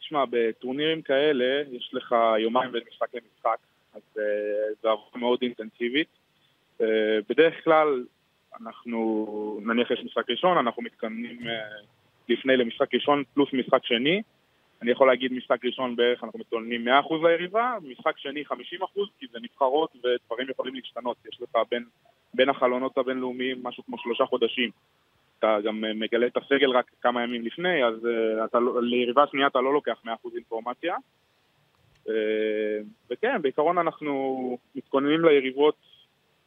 Speaker 6: תשמע, בטורנירים כאלה יש לך יומיים בין משחק למשחק, אז uh, זו עבודה מאוד אינטנסיבית. Uh, בדרך כלל, אנחנו, נניח יש משחק ראשון, אנחנו מתכוננים uh, לפני למשחק ראשון פלוס משחק שני. אני יכול להגיד משחק ראשון בערך אנחנו מתכוננים 100% ליריבה, משחק שני 50% כי זה נבחרות ודברים יכולים להשתנות. יש לך בין, בין החלונות הבינלאומיים משהו כמו שלושה חודשים. אתה גם אה, מגלה את הסגל רק כמה ימים לפני, אז אה, אתה, לא- ליריבה שנייה אתה לא לוקח 100% אינפורמציה. אה, וכן, בעיקרון אנחנו מתכוננים ליריבות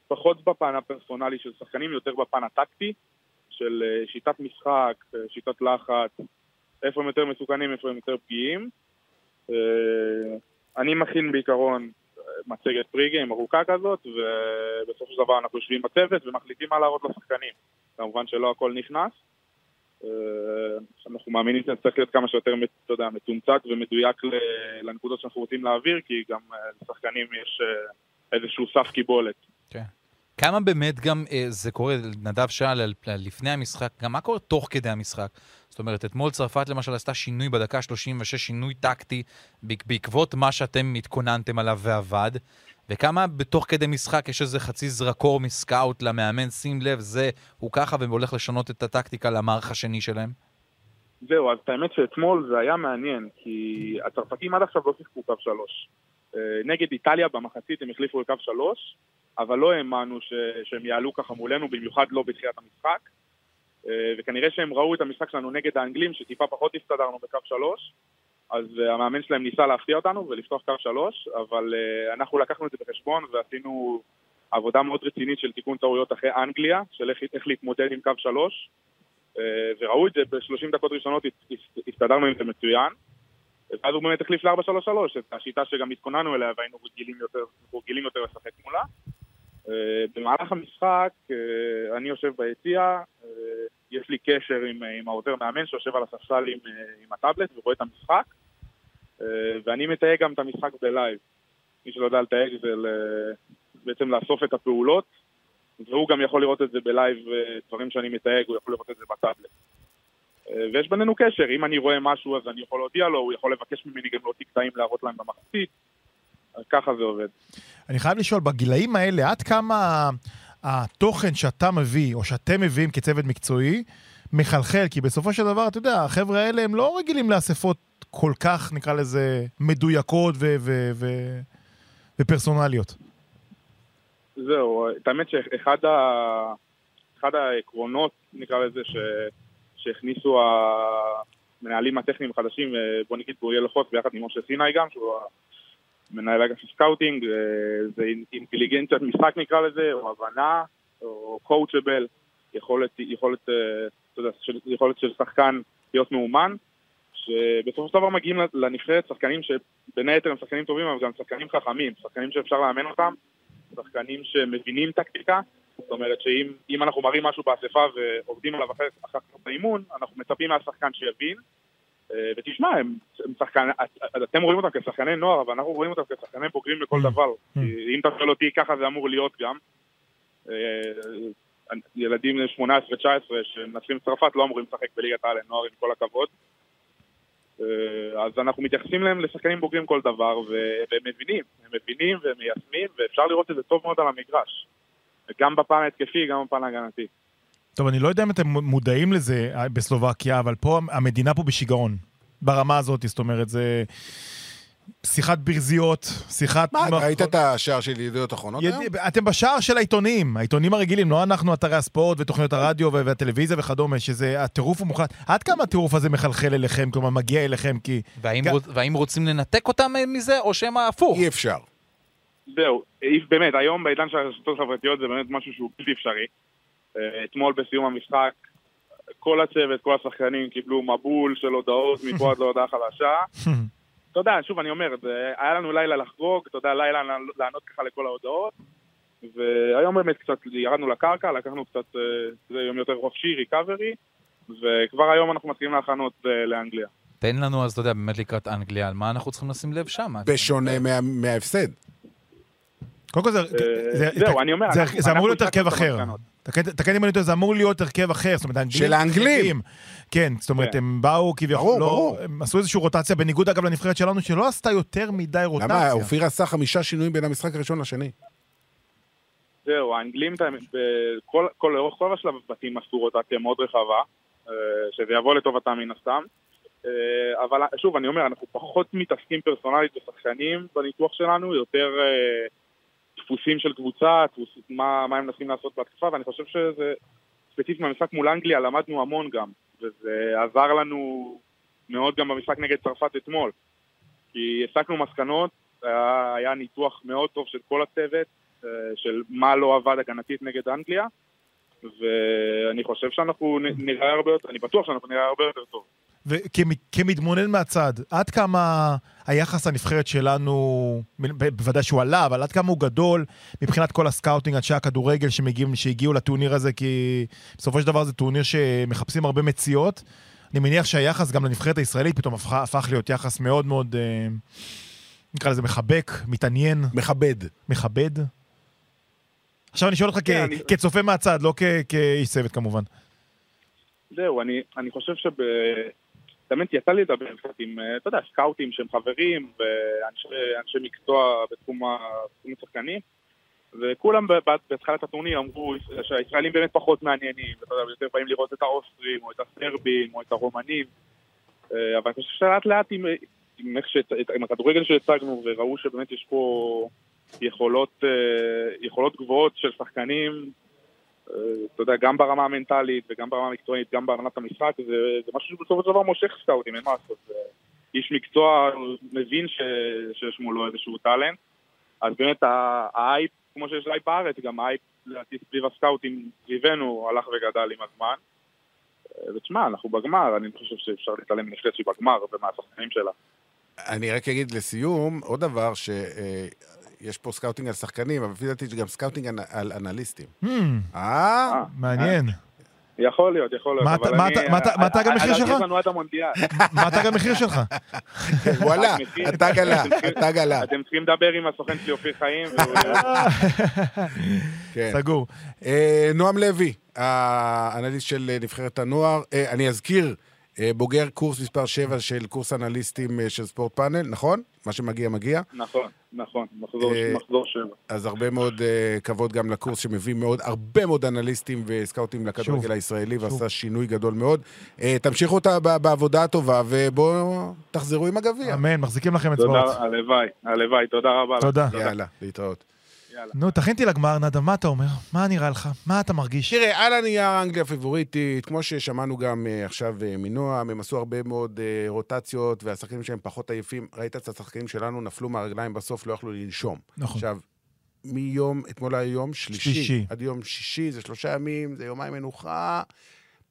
Speaker 6: פחות בפן הפרסונלי של שחקנים, יותר בפן הטקטי, של שיטת משחק, שיטת לחץ, איפה הם יותר מסוכנים, איפה הם יותר פגיעים. אה, אני מכין בעיקרון אה, מצגת פריגיים ארוכה כזאת, ובסופו של דבר אנחנו יושבים בצוות ומחליטים מה להראות לשחקנים. כמובן שלא הכל נכנס. אה, אנחנו מאמינים שזה צריך להיות כמה שיותר, אתה יודע, מתומצת ומדויק לנקודות שאנחנו רוצים להעביר, כי גם לשחקנים יש איזשהו סף קיבולת.
Speaker 5: כמה באמת גם אה, זה קורה, נדב שאל על, על לפני המשחק, גם מה קורה תוך כדי המשחק? זאת אומרת, אתמול צרפת למשל עשתה שינוי בדקה 36, שינוי טקטי, בעק- בעקבות מה שאתם התכוננתם עליו ועבד, וכמה בתוך כדי משחק יש איזה חצי זרקור מסקאוט למאמן, שים לב, זה, הוא ככה והולך לשנות את הטקטיקה למערך השני שלהם?
Speaker 6: זהו, אז האמת שאתמול זה היה מעניין, כי הצרפתים עד עכשיו לא שיחקו קו שלוש. אה, נגד איטליה במחצית הם החליפו לקו שלוש, אבל לא האמנו ש- שהם יעלו ככה מולנו, במיוחד לא בתחילת המשחק. אה, וכנראה שהם ראו את המשחק שלנו נגד האנגלים, שטיפה פחות הסתדרנו בקו שלוש, אז אה, המאמן שלהם ניסה להפתיע אותנו ולפתוח קו שלוש, אבל אנחנו לקחנו את זה בחשבון ועשינו עבודה מאוד רצינית של תיקון טעויות אחרי אנגליה, של איך, איך להתמודד עם קו שלוש. וראו את זה ב-30 דקות ראשונות, הס- הס- הסתדרנו עם זה מצוין. ואז הוא באמת החליף ל-4-3-3, את השיטה שגם התכוננו אליה והיינו רגילים יותר, רגילים יותר לשחק מולה. אה, במהלך המשחק, אה, אני יושב ביציע, אה, יש לי קשר עם, עם העוזר מאמן שיושב על הספסל עם, עם הטאבלט ורואה את המשחק, ואני מתייג גם את המשחק ב live. מי שלא יודע לתייג זה ל- בעצם לאסוף את הפעולות, והוא גם יכול לראות את זה ב live, דברים שאני מתייג, הוא יכול לראות את זה בטאבלט. אה, ויש בינינו קשר, אם אני רואה משהו אז אני יכול להודיע לו, הוא יכול לבקש ממני גם להוציא קטעים להראות להם במחצית, ככה זה עובד.
Speaker 3: אני חייב לשאול, בגילאים האלה, עד כמה התוכן שאתה מביא, או שאתם מביאים כצוות מקצועי, מחלחל? כי בסופו של דבר, אתה יודע, החבר'ה האלה הם לא רגילים לאספות כל כך, נקרא לזה, מדויקות ו- ו- ו- ופרסונליות.
Speaker 6: זהו, את האמת שאחד ה... אחד העקרונות, נקרא לזה, ש... שהכניסו המנהלים הטכניים החדשים, אה, בוא נגיד ילה חוס ביחד עם משה סיני גם, שהוא מנהל אגף scouting, אה, זה אינטליגנציית משחק נקרא לזה, או הבנה, או coachable, יכולת, יכולת, אה, של- יכולת של שחקן להיות מאומן, שבסופו של דבר מגיעים לנבחרת שחקנים שבין היתר הם שחקנים טובים, אבל גם שחקנים חכמים, שחקנים שאפשר לאמן אותם, שחקנים שמבינים טקטיקה, זאת אומרת שאם אם אנחנו מראים משהו באספה ועובדים עליו אחרי אחר כך באימון, אנחנו מצפים מהשחקן שיבין. אה, ותשמע, הם, הם שחקן, את- אתם רואים אותם כשחקני נוער, אבל אנחנו רואים אותם כשחקני בוגרים לכל דבר. כי אם אתה שואל אותי, ככה זה אמור להיות גם. אה, ילדים בני 18-19 שמנצחים צרפת לא אמורים לשחק בליגת העל נוער עם כל הכבוד. אה, אז אנחנו מתייחסים להם לשחקנים בוגרים כל דבר, והם מבינים, הם מבינים והם מיישמים, ואפשר לראות את זה טוב מאוד על המגרש. גם בפן ההתקפי, גם בפן ההגנתי.
Speaker 3: טוב, אני לא יודע אם אתם מודעים לזה אה, בסלובקיה, אבל פה המדינה פה בשיגעון. ברמה הזאת, זאת אומרת, זה שיחת ברזיות, שיחת...
Speaker 4: מה, אתה ראית את השער של ידיעות אחרונות היום?
Speaker 3: יד... אתם בשער של העיתונים, העיתונים הרגילים, לא אנחנו אתרי הספורט ותוכניות הרדיו והטלוויזיה וכדומה, שזה, הטירוף הוא מוחלט. עד כמה הטירוף הזה מחלחל אליכם, כלומר מגיע אליכם, כי...
Speaker 5: והאם,
Speaker 3: גם-
Speaker 5: רוצ, והאם רוצים לנתק אותם מזה, או שמא הפוך?
Speaker 4: אי אפשר.
Speaker 6: זהו, באמת, היום בעידן של הרשתות החברתיות זה באמת משהו שהוא בלתי אפשרי. אה, אתמול בסיום המשחק, כל הצוות, כל השחקנים קיבלו מבול של הודעות מפה עד להודעה חדשה. אתה יודע, שוב אני אומר, זה, היה לנו לילה לחגוג, אתה יודע, לילה לענות ככה לכל ההודעות. והיום באמת קצת ירדנו לקרקע, לקחנו קצת, אה, זה יום יותר חופשי, ריקאברי, וכבר היום אנחנו מתחילים להכנות אה, לאנגליה.
Speaker 5: תן לנו אז, אתה יודע, באמת לקראת אנגליה, על מה אנחנו צריכים לשים לב שם?
Speaker 4: בשונה מה- מההפסד.
Speaker 3: קודם כל זה...
Speaker 6: אה,
Speaker 3: זה-
Speaker 6: זהו, אני אומר,
Speaker 3: זה- אמור להיות הרכב אחר. תקן אם אני טועה, זה אמור להיות הרכב אחר, זאת אומרת, האנגלים...
Speaker 4: של האנגלים.
Speaker 3: כן, זאת אומרת,
Speaker 6: כן.
Speaker 3: הם באו כביכול,
Speaker 4: ברור,
Speaker 3: לא-
Speaker 4: ברור.
Speaker 3: הם עשו איזושהי רוטציה, בניגוד אגב לנבחרת שלנו, שלא עשתה יותר מדי
Speaker 4: למה?
Speaker 3: רוטציה.
Speaker 4: אופיר עשה חמישה שינויים בין המשחק הראשון לשני.
Speaker 6: זהו, האנגלים, לאורך כל השלב בתים עשו רוטציה מאוד רחבה, אה, שזה יבוא לטובתם מן הסתם. אה, אבל שוב, אני אומר, אנחנו פחות מתעסקים פרסונלית בשחקנים בניתוח שלנו, יותר דפוסים של קבוצה, דפוס, מה, מה הם מנסים לעשות בהתקפה, ואני חושב שזה ספציפית מהמשחק מול אנגליה למדנו המון גם, וזה עזר לנו מאוד גם במשחק נגד צרפת אתמול. כי הסקנו מסקנות, היה, היה ניתוח מאוד טוב של כל הצוות, אה, של מה לא עבד הגנתית נגד אנגליה, ואני חושב שאנחנו נראה הרבה יותר, אני בטוח שאנחנו נראה הרבה יותר טוב.
Speaker 3: וכמתבונן מהצד, עד כמה היחס לנבחרת שלנו, בוודאי שהוא עלה, אבל עד כמה הוא גדול מבחינת כל ה scouting, אנשי הכדורגל שמגיעים, שהגיעו לטורניר הזה, כי בסופו של דבר זה טורניר שמחפשים הרבה מציאות. אני מניח שהיחס גם לנבחרת הישראלית פתאום הפך, הפך להיות יחס מאוד מאוד, אה, נקרא לזה מחבק, מתעניין,
Speaker 4: מכבד.
Speaker 3: מכבד. עכשיו אני שואל אותך
Speaker 6: כן,
Speaker 3: כ-
Speaker 6: אני-
Speaker 3: כצופה מהצד, לא כ- כאיש צוות כמובן.
Speaker 6: זהו, אני, אני חושב שב... באמת יצא לי לדבר קצת עם, אה, אתה יודע, סקאוטים שהם חברים ואנשי אנשי מקצוע בתחום השחקנים וכולם ב- ב- בתחילת הטורניר אמרו שהישראלים באמת פחות מעניינים, ואתה יודע, יותר באים לראות את האוסטרים או את הסרבים או את הרומנים אה, אבל אני חושב שלאט לאט עם, עם, שהצ- עם הכדורגל שהצגנו וראו שבאמת יש פה יכולות, אה, יכולות גבוהות של שחקנים אתה יודע, גם ברמה המנטלית וגם ברמה המקצועית, גם בהבנת המשחק, זה, זה משהו שבסופו של דבר מושך סקאוטים, אין מה לעשות. איש מקצוע מבין ש, שיש מולו איזשהו talent, אז באמת האייפ, כמו שיש אייפ בארץ, גם האייפ לדעתי סביב הסקאוטים סביבנו הלך וגדל עם הזמן. אה, ותשמע, אנחנו בגמר, אני חושב שאי אפשר להתעלם מנבחרת שהיא בגמר ומהשחקנים שלה.
Speaker 4: אני רק אגיד לסיום, עוד דבר, שיש פה scouting על שחקנים, אבל לפי דעתי יש גם scouting על- אנליסטים.
Speaker 3: Hmm,
Speaker 4: אה?
Speaker 6: אה,
Speaker 3: מעניין.
Speaker 6: יכול להיות, יכול להיות,
Speaker 3: מה
Speaker 6: אבל אני...
Speaker 3: מה תג המחיר
Speaker 6: אה,
Speaker 3: שלך?
Speaker 6: יש לנו עד המונדיאל.
Speaker 3: מה תג המחיר שלך?
Speaker 4: וואלה. התג עלה, התג עלה.
Speaker 6: אתם צריכים לדבר עם הסוכן שלי אופיר חיים.
Speaker 4: כן.
Speaker 3: סגור.
Speaker 4: אה, נועם לוי, האנליסט של אה, נבחרת הנוער. אה, אני אזכיר, אה, בוגר קורס מספר 7 של קורס אנליסטים אה, של ספורט פאנל, נכון? מה שמגיע, מגיע.
Speaker 6: נכון, נכון, מחזור
Speaker 4: אה,
Speaker 6: מחזור שבע.
Speaker 4: אז הרבה מאוד uh, כבוד גם לקורס שמביא מאוד, הרבה מאוד אנליסטים וסקאוטים לכדורגל הישראלי,
Speaker 3: שוב.
Speaker 4: ועשה שינוי גדול מאוד. Uh, תמשיכו אותה בעבודה הטובה, ובואו תחזרו עם הגביע.
Speaker 3: אמן, מחזיקים לכם אצבעות.
Speaker 6: תודה, הלוואי, הלוואי, תודה רבה.
Speaker 3: תודה.
Speaker 4: יאללה, להתראות.
Speaker 6: יאללה.
Speaker 3: נו, תכין אותי לגמר, נדב, מה אתה אומר? מה נראה לך? מה אתה מרגיש?
Speaker 4: תראה, על הנייר אנגליה פיבוריטית, כמו ששמענו גם uh, עכשיו uh, מנועם, הם עשו הרבה מאוד uh, רוטציות, והשחקנים שלהם פחות עייפים. ראית את השחקנים שלנו, נפלו מהרגליים בסוף, לא יכלו לנשום.
Speaker 3: נכון.
Speaker 4: עכשיו, מיום, אתמול היה יום שלישי,
Speaker 3: שלישי.
Speaker 4: עד יום שישי, זה שלושה ימים, זה יומיים מנוחה.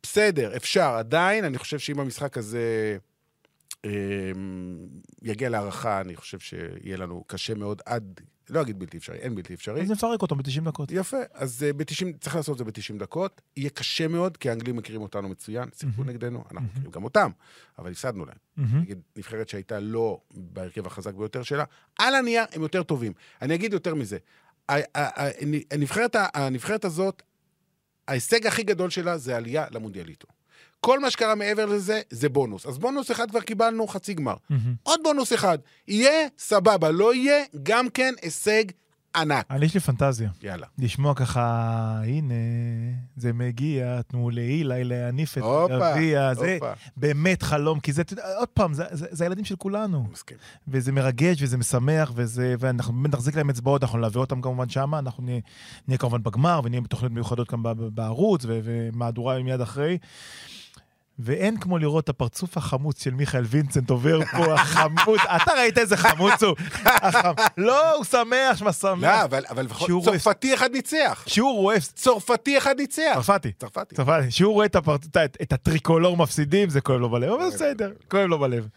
Speaker 4: בסדר, אפשר. עדיין, אני חושב שאם המשחק הזה אה, יגיע להערכה, אני חושב שיהיה לנו קשה מאוד עד, לא אגיד בלתי אפשרי, אין בלתי אפשרי.
Speaker 3: אז נפרק אותו ב-90 דקות.
Speaker 4: יפה, אז uh, ב-90, צריך לעשות את זה ב-90 דקות. יהיה קשה מאוד, כי האנגלים מכירים אותנו מצוין, שיחקו נגדנו, אנחנו מכירים גם אותם, אבל הפסדנו להם.
Speaker 3: מהמם.
Speaker 4: נגד נבחרת שהייתה לא בהרכב החזק ביותר שלה. על הנייר הם יותר טובים. אני אגיד יותר מזה. הנבחרת, הנבחרת הזאת, ההישג הכי גדול שלה זה עלייה למונדיאליטו. כל מה שקרה מעבר לזה, זה בונוס. אז בונוס אחד כבר קיבלנו חצי גמר.
Speaker 3: מהמם.
Speaker 4: עוד בונוס אחד. יהיה, סבבה. לא יהיה, גם כן הישג ענק.
Speaker 3: אני, יש לי פנטזיה.
Speaker 4: יאללה.
Speaker 3: לשמוע ככה, הנה, זה מגיע, תנו לאילי להניף את הגביע, זה. באמת חלום, כי זה, עוד פעם, זה, זה, זה הילדים של כולנו.
Speaker 4: מסכים.
Speaker 3: וזה מרגש וזה משמח, וזה, ואנחנו באמת נחזיק להם אצבעות, אנחנו נלווה אותם כמובן שמה, אנחנו נהיה, נהיה כמובן בגמר, ונהיה בתוכניות מיוחדות גם בערוץ, ומהדורה מיד אחרי. ואין כמו לראות את הפרצוף החמוץ של מיכאל וינצנט עובר פה, החמוץ, אתה ראית איזה חמוץ הוא? לא, הוא שמח, שמה שמח.
Speaker 4: לא, אבל,
Speaker 3: רואה-
Speaker 4: צרפתי אחד ניצח.
Speaker 3: שהוא רואה,
Speaker 4: צרפתי אחד ניצח.
Speaker 3: צרפתי,
Speaker 4: צרפתי.
Speaker 3: שהוא רואה את הטריקולור מפסידים, זה כואב לו בלב, אבל בסדר, כואב לו בלב.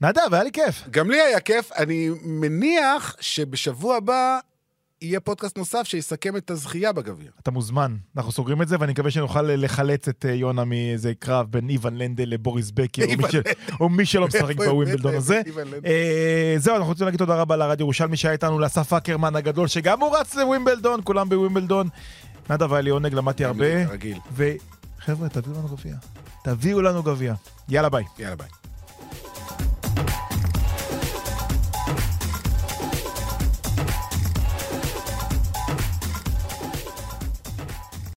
Speaker 3: נדב, היה לי כיף.
Speaker 4: גם לי היה כיף. אני מניח שבשבוע הבא יהיה פודקאסט נוסף שיסכם את הזכייה בגביע.
Speaker 3: אתה מוזמן, אנחנו סוגרים את זה, ואני מקווה שנוכל לחלץ את אה, יונה מאיזה קרב בין איוון לנדל לבוריס בקר, או מי שלא משחק בווימבלדון הזה. אה, זהו, אנחנו רוצים להגיד תודה רבה לרדיו ירושלמי שהיה איתנו, לאסף אקרמן הגדול, שגם הוא רץ לווימבלדון, כולם בווימבלדון. נדב, היה לי עונג, למדתי הרבה.
Speaker 4: רגיל.
Speaker 3: וחבר'ה, תביאו לנו גביע. תביאו לנו גביע. יאללה, ביי.
Speaker 4: יאללה ביי.